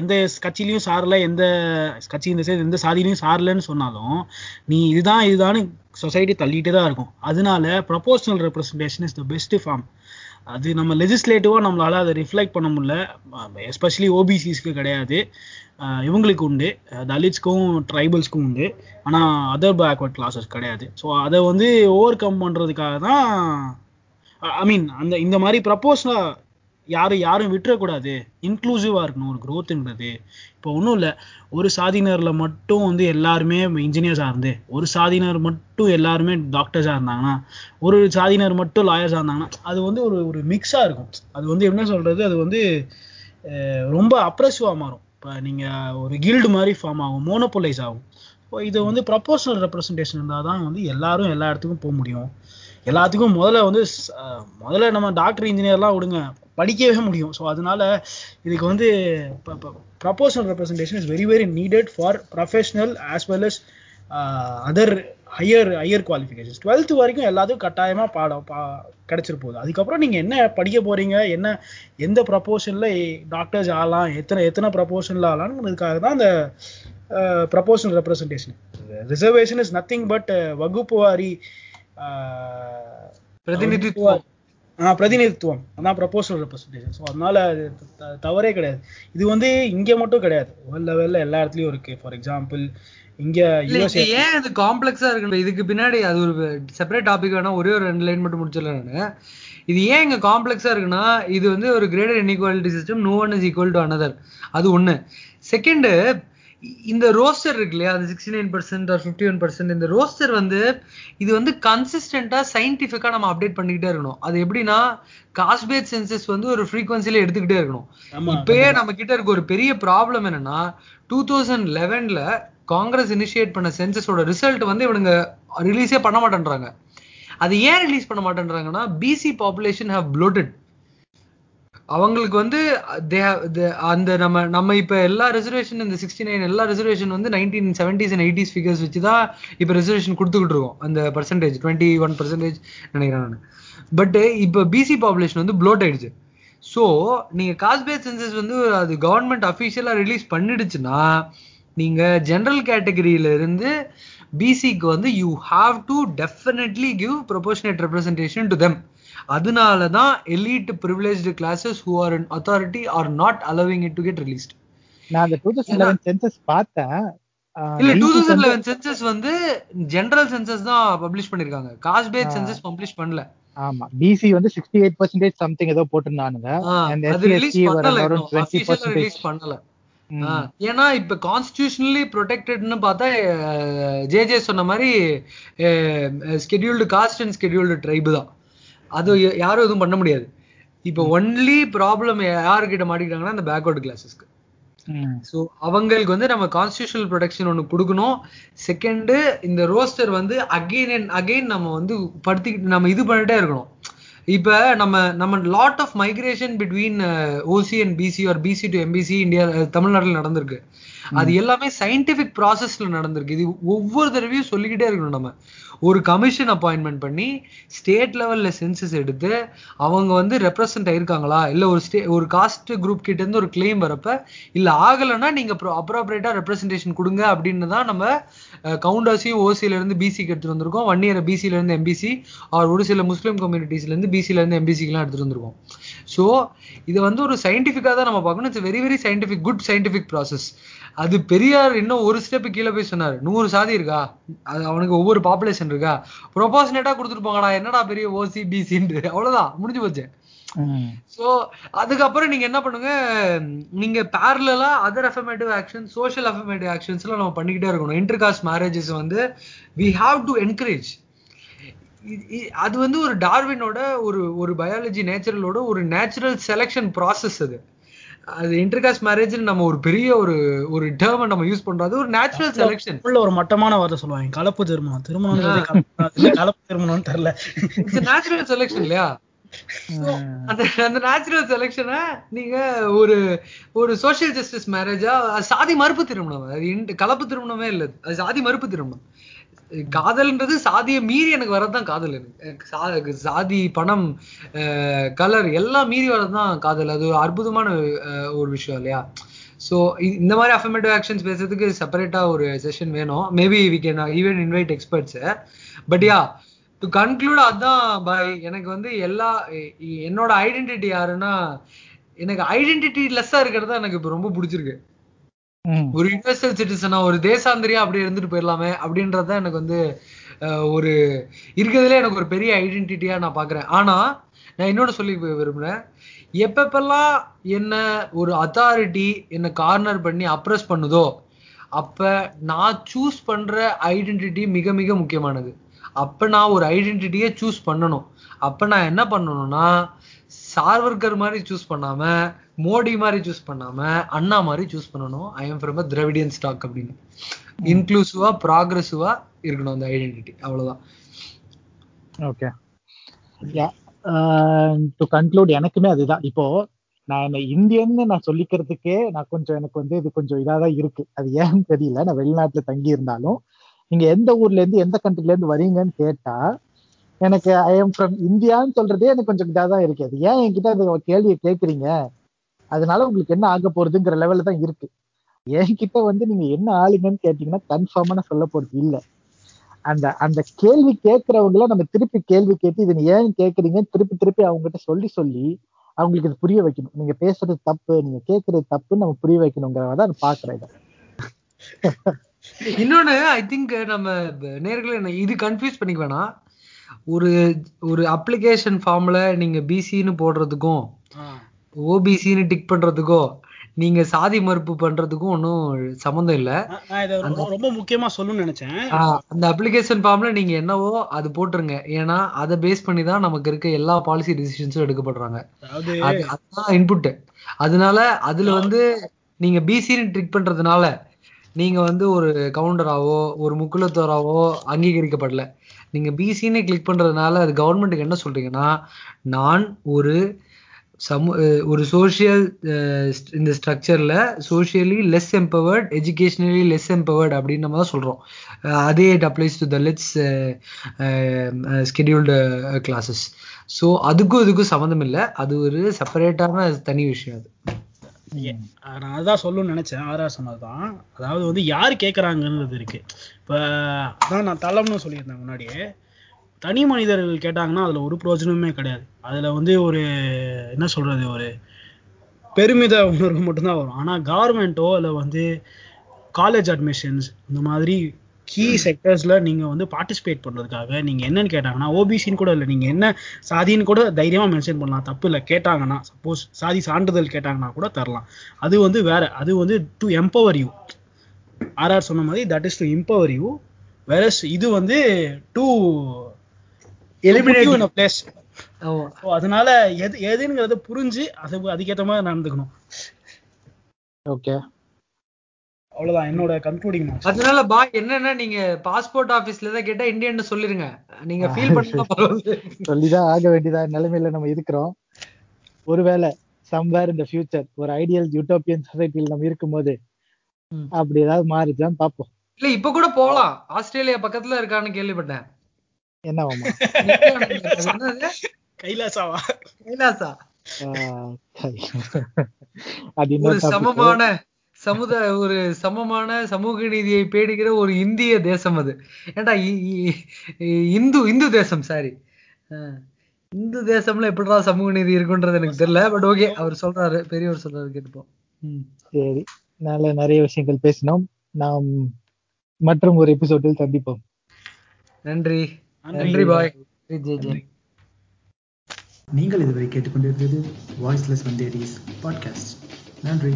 எந்த கட்சியிலையும் சாரல எந்த கட்சி இந்த சைடு எந்த சாதியிலையும் சாரலன்னு சொன்னாலும் நீ இதுதான் இதுதான்னு சொசைட்டி தள்ளிட்டு தான் இருக்கும். அதனால proportional representation is the best form அது நம்ம லெஜிஸ்லேட்டிவாக நம்மளால அதை ரிஃப்ளெக்ட் பண்ண முடியல. எஸ்பெஷலி ஓபிசிஸ்க்கு கிடையாது. இவங்களுக்கு உண்டு. தலித்ஸ்க்கும் ட்ரைபல்ஸ்க்கும் உண்டு. ஆனால் அதர் பேக்வர்ட் கிளாஸஸ் கிடையாது. ஸோ அதை வந்து ஓவர் கம் பண்ணுறதுக்காக தான் ஐ மீன் அந்த இந்த மாதிரி ப்ரப்போஸ்னா யாரும் யாரும் விட்டுறக்கூடாது. இன்க்ளூசிவா இருக்கணும் ஒரு க்ரோத்துன்றது இப்போ ஒன்றும் இல்லை. ஒரு சாதியினரில் மட்டும் வந்து எல்லாருமே இன்ஜினியர்ஸாக இருந்து ஒரு சாதியினர் மட்டும் எல்லாருமே டாக்டர்ஸாக இருந்தாங்கன்னா ஒரு சாதியினர் மட்டும் லாயர்ஸாக இருந்தாங்கன்னா அது வந்து ஒரு ஒரு மிக்ஸாக இருக்கும். அது வந்து என்ன சொல்கிறது அது வந்து ரொம்ப அப்ரெசிவாக மாறும். இப்போ நீங்கள் ஒரு கில்டு மாதிரி ஃபார்ம் ஆகும் மோனோபோலைஸ் ஆகும். இப்போ இது வந்து ப்ரப்போர்ஷனல் ரெப்ரஸன்டேஷன் இருந்தால் தான் வந்து எல்லாரும் எல்லா இடத்துக்கும் போக முடியும். எல்லாத்துக்கும் முதல்ல வந்து முதல்ல நம்ம டாக்டர் இன்ஜினியர்லாம் விடுங்க. படிக்கவே முடியும். ஸோ அதனால இதுக்கு வந்து proportional representation is very very needed for professional as well as other higher higher qualifications twelfth வரைக்கும் எல்லாத்துக்கும் கட்டாயமாக பாடம் பா கிடைச்சிரு போகுது. அதுக்கப்புறம் நீங்கள் என்ன படிக்க போகிறீங்க என்ன எந்த ப்ரப்போர்ஷன்ல டாக்டர்ஸ் ஆகலாம்? எத்தனை எத்தனை ப்ரப்போர்ஷன்ல ஆகலாம்ன்றதுக்காக தான் அந்த proportional representation reservation is nothing but வகுப்பு வாரி பிரதிநிதித்துவம். ஆ பிரதிநிதித்துவம். அதான் ப்ரப்போசல் ரெப்ரசன்டேஷன் ஸோ அதனால அது தவறே கிடையாது. இது வந்து இங்க மட்டும் கிடையாது. வேர்ல்ட் லெவல்ல எல்லா இடத்துலயும் இருக்கு. ஃபார் எக்ஸாம்பிள் இங்க ஏன் இது காம்ப்ளெக்ஸா இருக்கு? இதுக்கு பின்னாடி அது ஒரு செப்பரேட் டாபிக் வேணா ஒரே ஒரு ரெண்டு லைன் மட்டும் முடிச்சிடலாம் நானு. இது ஏன் இங்க காம்ப்ளெக்ஸா இருக்குன்னா இது வந்து ஒரு greater inequality system no one is equal to another அது ஒண்ணு. செகண்ட் இந்த ரோஸ்டர் இருக்கு இல்லையா? அது sixty nine percent or fifty one percent இந்த ரோஸ்டர் வந்து இது வந்து கன்சிஸ்டண்டா சயின்டிஃபிக்கா நம்ம அப்டேட் பண்ணிக்கிட்டே இருக்கணும். அது எப்படின்னா காஸ்ட் பேஸ் சென்சஸ் வந்து ஒரு ஃப்ரீக்வன்சில எடுத்துக்கிட்டே இருக்கணும். இப்பயே நம்ம கிட்ட இருக்க ஒரு பெரிய ப்ராப்ளம் என்னன்னா டூ தௌசண்ட் லெவன்ல காங்கிரஸ் இனிஷியேட் பண்ண சென்சஸோட ரிசல்ட் வந்து இவனுங்க ரிலீஸே பண்ண மாட்டேன்றாங்க. அது ஏன் ரிலீஸ் பண்ண மாட்டேன்றாங்கன்னா பிசி பாப்புலேஷன் ஹவ் bloated. அவங்களுக்கு வந்து அந்த நம்ம நம்ம இப்ப எல்லா ரிசர்வேஷன் இந்த சிக்ஸ்டி நைன் எல்லா ரிசர்வேஷன் வந்து nineteen seventies and eighties figures வச்சு தான் இப்ப ரிசர்வேஷன் கொடுத்துக்கிட்டு இருக்கோம். அந்த பர்சன்டேஜ் டுவெண்ட்டி ஒன் பர்சன்டேஜ் நினைக்கிறேன் நான். பட் இப்ப பிசி பாப்புலேஷன் வந்து ப்ளோட் ஆயிடுச்சு. ஸோ நீங்க காஸ்ட் பேஸ் சென்சஸ் வந்து அது கவர்மெண்ட் அஃபிஷியலா ரிலீஸ் பண்ணிடுச்சுன்னா நீங்க ஜென்ரல் கேட்டகரியில இருந்து பிசிக்கு வந்து you have to definitely give proportionate representation to them அதனால தான் elite privileged classes who are in authority are not allowing it to get released நான் அந்த டூ தௌசண்ட் லெவன் சென்சஸ் பார்த்தேன். இல்ல டூ தௌசண்ட் லெவன் சென்சஸ் வந்து general census தான் publish பண்ணிருக்காங்க. Caste base census publish பண்ணல. ஆமா. பிசி வந்து சிக்ஸ்டி எயிட் பர்சன்டேஜ் சம்திங் ஏதோ போட்டிருந்தானுங்க. அது SC, ரிலீஸ் வர பண்ணல ரிலீஸ் ஏன்னா இப்ப கான்ஸ்டியூஷனலி ப்ரொடெக்டட்னு பார்த்தா ஜே ஜே சொன்ன மாதிரி scheduled caste and scheduled tribe தான். அது யாரும் எதுவும் பண்ண முடியாது. இப்போ ஒன்லி ப்ராப்ளம் யாருக்கிட்ட மாட்டிக்கிட்டாங்கன்னா இந்த பேக்வர்டு கிளாஸஸ்க்கு. ஸோ அவங்களுக்கு வந்து நம்ம கான்ஸ்டியூஷனல் ப்ரொடெக்ஷன் ஒன்று கொடுக்கணும். செகண்டு இந்த ரோஸ்டர் வந்து அகெயின் அண்ட் அகெயின் நம்ம வந்து படுத்திக்கிட்டு நம்ம இது பண்ணிட்டே இருக்கணும். இப்போ நம்ம நம்ம lot of migration between OC and BC or BC to MBC India தமிழ்நாட்டில் நடந்திருக்கு. அது எல்லாமே சயின்டிஃபிக் ப்ராசஸ்ல நடந்திருக்கு. இது ஒவ்வொரு தடவையும் சொல்லிக்கிட்டே இருக்கணும் நம்ம. ஒரு கமிஷன் அப்பாயின்மெண்ட் பண்ணி ஸ்டேட் லெவல்ல சென்சஸ் எடுத்து அவங்க வந்து ரெப்ரசன்ட் ஆயிருக்காங்களா? இல்ல ஒரு ஸ்டே ஒரு காஸ்ட் குரூப் கிட்ட இருந்து ஒரு கிளைம் வரப்ப இல்ல ஆகலைன்னா நீங்க அப்ராப்ரேட்டா ரெப்ரசன்டேஷன் கொடுங்க அப்படின்னு தான் நம்ம கவுண்டர்ஸையும் ஓசியில இருந்து பிசிக்கு எடுத்துட்டு வந்திருக்கோம். ஒன் இயர் பிசில இருந்து எம்பிசி ஆர் ஒரு சில முஸ்லீம் கம்யூனிட்டிஸ்ல இருந்து பிசில இருந்து எம்பிசிக்கெல்லாம் எடுத்துட்டு வந்திருக்கோம். ஸோ இது வந்து ஒரு சயின்டிஃபிக்காக தான் நம்ம பார்க்கணும். It's very very scientific good scientific process அது பெரியார் இன்னும் ஒரு ஸ்டெப் கீழே போய் சொன்னாரு. நூறு சாதி இருக்கா? அது அவனுக்கு ஒவ்வொரு பாப்புலேஷன் இருக்கா? ப்ரொபோஷனேட்டா கொடுத்துட்டு போங்கடா என்னடா பெரிய ஓசி பிசின்னு அவ்வளவுதான். முடிஞ்சு போச்சு. சோ அதுக்கப்புறம் நீங்க என்ன பண்ணுங்க? நீங்க பேரலா other affirmative action social affirmative ஆக்ஷன்ஸ்லாம் நம்ம பண்ணிக்கிட்டே இருக்கணும். இன்டர்காஸ்ட் மேரேஜஸ் வந்து வி ஹாவ் டு என்கரேஜ் அது வந்து ஒரு டார்வினோட ஒரு ஒரு பயாலஜி நேச்சுரலோட ஒரு நேச்சுரல் செலெக்ஷன் ப்ராசஸ் அது. அது இன்டர்காஸ்ட் மேரேஜ் நம்ம ஒரு பெரிய ஒரு ஒரு டேர்மை நம்ம யூஸ் பண்றோம். அது ஒரு நேச்சுரல் செலெக்ஷன் உள்ள ஒரு மட்டமான வார்த்தை சொல்லுவாங்க. கலப்பு திருமணம். திருமணம் கலப்பு திருமணம்னு தெரியல. இட்ஸ் நேச்சுரல் செலெக்ஷன் இல்லையா? அந்த அந்த நேச்சுரல் செலெக்ஷனை நீங்க ஒரு ஒரு சோஷியல் ஜஸ்டிஸ் மேரேஜா சாதி மறுப்பு திருமணம். அது கலப்பு திருமணமே இல்ல. அது சாதி மறுப்பு திருமணம். காதல்ன்றது சாதியை மீறி எனக்கு வரதுதான் காதல் எனக்கு. சா- சாதி பணம் கலர் எல்லாம் மீறி வரதுதான் காதல். அது ஒரு அற்புதமான ஒரு விஷயம் இல்லையா? ஸோ இந்த மாதிரி அஃபர்மேட்டிவ் ஆக்ஷன்ஸ் பேசுறதுக்கு செப்பரேட்டா ஒரு செஷன் வேணும். Maybe we can even invite experts but yeah to conclude அதான் பாய் எனக்கு வந்து எல்லா என்னோட ஐடென்டிட்டி யாருன்னா எனக்கு ஐடென்டிட்டி லெஸ்ஸா இருக்கிறது எனக்கு இப்போ ரொம்ப பிடிச்சிருக்கு. ஒரு யூனிவர்சல் சிட்டிசனா ஒரு தேசாந்திரியா அப்படியே இருந்துட்டு போயிடலாமே அப்படின்றத எனக்கு வந்து ஒரு இருக்கிறதுல எனக்கு ஒரு பெரிய ஐடென்டிட்டியா நான் பாக்குறேன். ஆனா நான் இன்னொன்னு சொல்லி விரும்புறேன். எப்பப்பெல்லாம் என்ன ஒரு அத்தாரிட்டி என்ன கார்னர் பண்ணி அப்ரஸ் பண்ணுதோ அப்ப நான் சூஸ் பண்ற ஐடென்டிட்டி மிக மிக முக்கியமானது. அப்ப நான் ஒரு ஐடென்டிட்டியை சூஸ் பண்ணணும். அப்ப நான் என்ன பண்ணணும்னா சார்வர்கர் மாதிரி சூஸ் பண்ணாம மோடி மாதிரி சூஸ் பண்ணாம அண்ணா மாதிரி சூஸ் பண்ணணும். I am from Dravidian stock அப்படின்னு. இன்க்ளூசிவா ப்ராக்ரஸிவா இருக்கணும் அந்த ஐடென்டிட்டி அவ்வளவுதான். ஓகே டு கன்க்ளூட் எனக்குமே அதுதான். இப்போ நான் இந்தியன்னு நான் சொல்லிக்கிறதுக்கே நான் கொஞ்சம் எனக்கு வந்து இது கொஞ்சம் இதாக தான் இருக்கு. அது ஏன்னு தெரியல. நான் வெளிநாட்டுல தங்கி இருந்தாலும் நீங்க எந்த ஊர்ல இருந்து எந்த கண்ட்ரில இருந்து வரீங்கன்னு கேட்டா எனக்கு ஐ எம் ஃப்ரம் இந்தியான்னு சொல்றதே எனக்கு கொஞ்சம் இதாக தான் இருக்கு. அது ஏன் என்கிட்ட அந்த கேள்வியை கேட்குறீங்க அதனால உங்களுக்கு என்ன ஆக போறதுங்கிற லெவல்ல தான் இருக்கு. என்கிட்ட வந்து நீங்க என்ன ஆளுங்கன்னு கேட்டீங்கன்னா கன்ஃபார்மா நான் சொல்ல போறது இல்ல. அந்த அந்த கேள்வி கேட்கறவங்கள நம்ம திருப்பி கேள்வி கேட்டு இதை ஏன் கேட்கறீங்க திருப்பி திருப்பி அவங்ககிட்ட சொல்லி சொல்லி அவங்களுக்கு இது புரிய வைக்கணும். நீங்க பேசுறது தப்பு நீங்க கேட்கறது தப்புன்னு நம்ம புரிய வைக்கணுங்கிறத நான் பாக்குறேன் இதை. இன்னொன்னு ஐ திங்க் நம்ம நேர்களை என்ன இது கன்ஃபியூஸ் பண்ணிக்க வேணாம். ஒரு ஒரு அப்ளிகேஷன் ஃபார்ம்ல நீங்க பிசின்னு போடுறதுக்கும் ஓபிசின்னு டிக் பண்றதுக்கும் நீங்க சாதி மறுப்பு பண்றதுக்கும் ஒன்றும் சம்மந்தம் இல்ல. ரொம்ப- முக்கியமா சொல்லணும்னு நினைச்சேன். அந்த அப்ளிகேஷன் ஃபார்ம்ல நீங்க என்னவோ அது போட்டுருங்க. ஏன்னா அதை பேஸ் பண்ணி தான் நமக்கு இருக்க எல்லா பாலிசி டிசிஷன்ஸும் எடுக்கப்படுறாங்க. அதுதான் இன்புட் அதனால அதுல வந்து நீங்க பிசின்னு ட்ரிக் பண்றதுனால நீங்க வந்து ஒரு கவுண்டராவோ ஒரு முக்குலத்தோராவோ அங்கீகரிக்கப்படல. நீங்க பிசின்னு கிளிக் பண்றதுனால அது கவர்மெண்ட்டுக்கு என்ன சொல்றீங்கன்னா நான் ஒரு சமூ ஒரு சோஷியல் இந்த ஸ்ட்ரக்சரில் socially less empowered educationally less empowered அப்படின்னு நம்ம தான் சொல்கிறோம் அதே it applies to the lets scheduled classes so அதுக்கும் இதுக்கும் சம்மந்தம் இல்லை. அது ஒரு செப்பரேட்டான தனி விஷயம் அது. நான் அதான் சொல்லணும்னு நினைச்சேன். ஆர்ஆர் சொன்னதுதான். அதாவது வந்து யார் கேட்குறாங்கன்றது இருக்கு. இப்போ அதான் நான் தளம்னு சொல்லியிருந்தேன் முன்னாடியே. தனி மனிதர்கள் கேட்டாங்கன்னா அதுல ஒரு பிரயோஜனமே கிடையாது. அதுல வந்து ஒரு என்ன சொல்றது ஒரு பெருமித உணர்வு மட்டும்தான் வரும். ஆனா கவர்மெண்ட்டோ இல்லை வந்து காலேஜ் அட்மிஷன்ஸ் இந்த மாதிரி கீ செக்டர்ஸ்ல நீங்க வந்து பார்ட்டிசிபேட் பண்றதுக்காக நீங்க என்னன்னு கேட்டாங்கன்னா ஓபிசின்னு கூட இல்லை நீங்க என்ன சாதின்னு கூட தைரியமா மென்ஷன் பண்ணலாம். தப்பு இல்லை. கேட்டாங்கன்னா சப்போஸ் சாதி சான்றிதழ் கேட்டாங்கன்னா கூட தரலாம். அது வந்து வேற அது வந்து டு எம்பவர் யூ ஆர்ஆர் சொன்ன மாதிரி that is to empower you வேற இது வந்து டு பிளேஸ் ஆமா. ஸோ அதனால எது எதுங்கிறத புரிஞ்சு அது அதுக்கேற்ற மாதிரி நடந்துக்கணும். ஓகே அவ்வளவுதான். என்னோட கன்க்ளூடிங் அதனால பாய் என்னன்னா நீங்க பாஸ்போர்ட் ஆபீஸ்ல தான் கேட்டா இந்தியன் சொல்லிருங்க. நீங்க ஃபீல் பண்ணா சொல்லிதான் ஆக வேண்டியதா நிலைமையில நம்ம இருக்கிறோம். ஒருவேளை சம்வேர் இந்த ஃபியூச்சர் ஒரு ஐடியல் யூட்டோப்பியன் சொசைட்டியில் நம்ம இருக்கும்போது. அப்படி ஏதாவது மாறுச்சான்னு பார்ப்போம். இல்ல இப்ப கூட போலாம். ஆஸ்திரேலியா பக்கத்துல இருக்கான்னு கேள்விப்பட்டேன். என்னவாமா? கைலாசாவா? கைலாசா. அது ஒரு. சமமான சமுதாய ஒரு சமமான சமூக நீதியை பேடுகிற ஒரு இந்திய தேசம் அது. ஏன்டா இ- இ- இ- இந்து இந்து தேசம் சாரி இந்து தேசம்ல எப்படிடா சமூக நீதி இருக்குன்றது எனக்கு தெரியல பட் ஓகே அவர் சொல்றாரு பெரியவர் சொல்றாரு கேட்டுப்போம். ம். சரி நல்ல நிறைய விஷயங்கள் பேசினோம். நாம் மற்றும் ஒரு எபிசோடில் சந்திப்போம். நன்றி. நன்றி. பாய். நீங்கள் இதுவரை கேட்டுக்கொண்டிருந்தது வாய்ஸ்லெஸ் வந்தேரிஸ் பாட்காஸ்ட் நன்றி.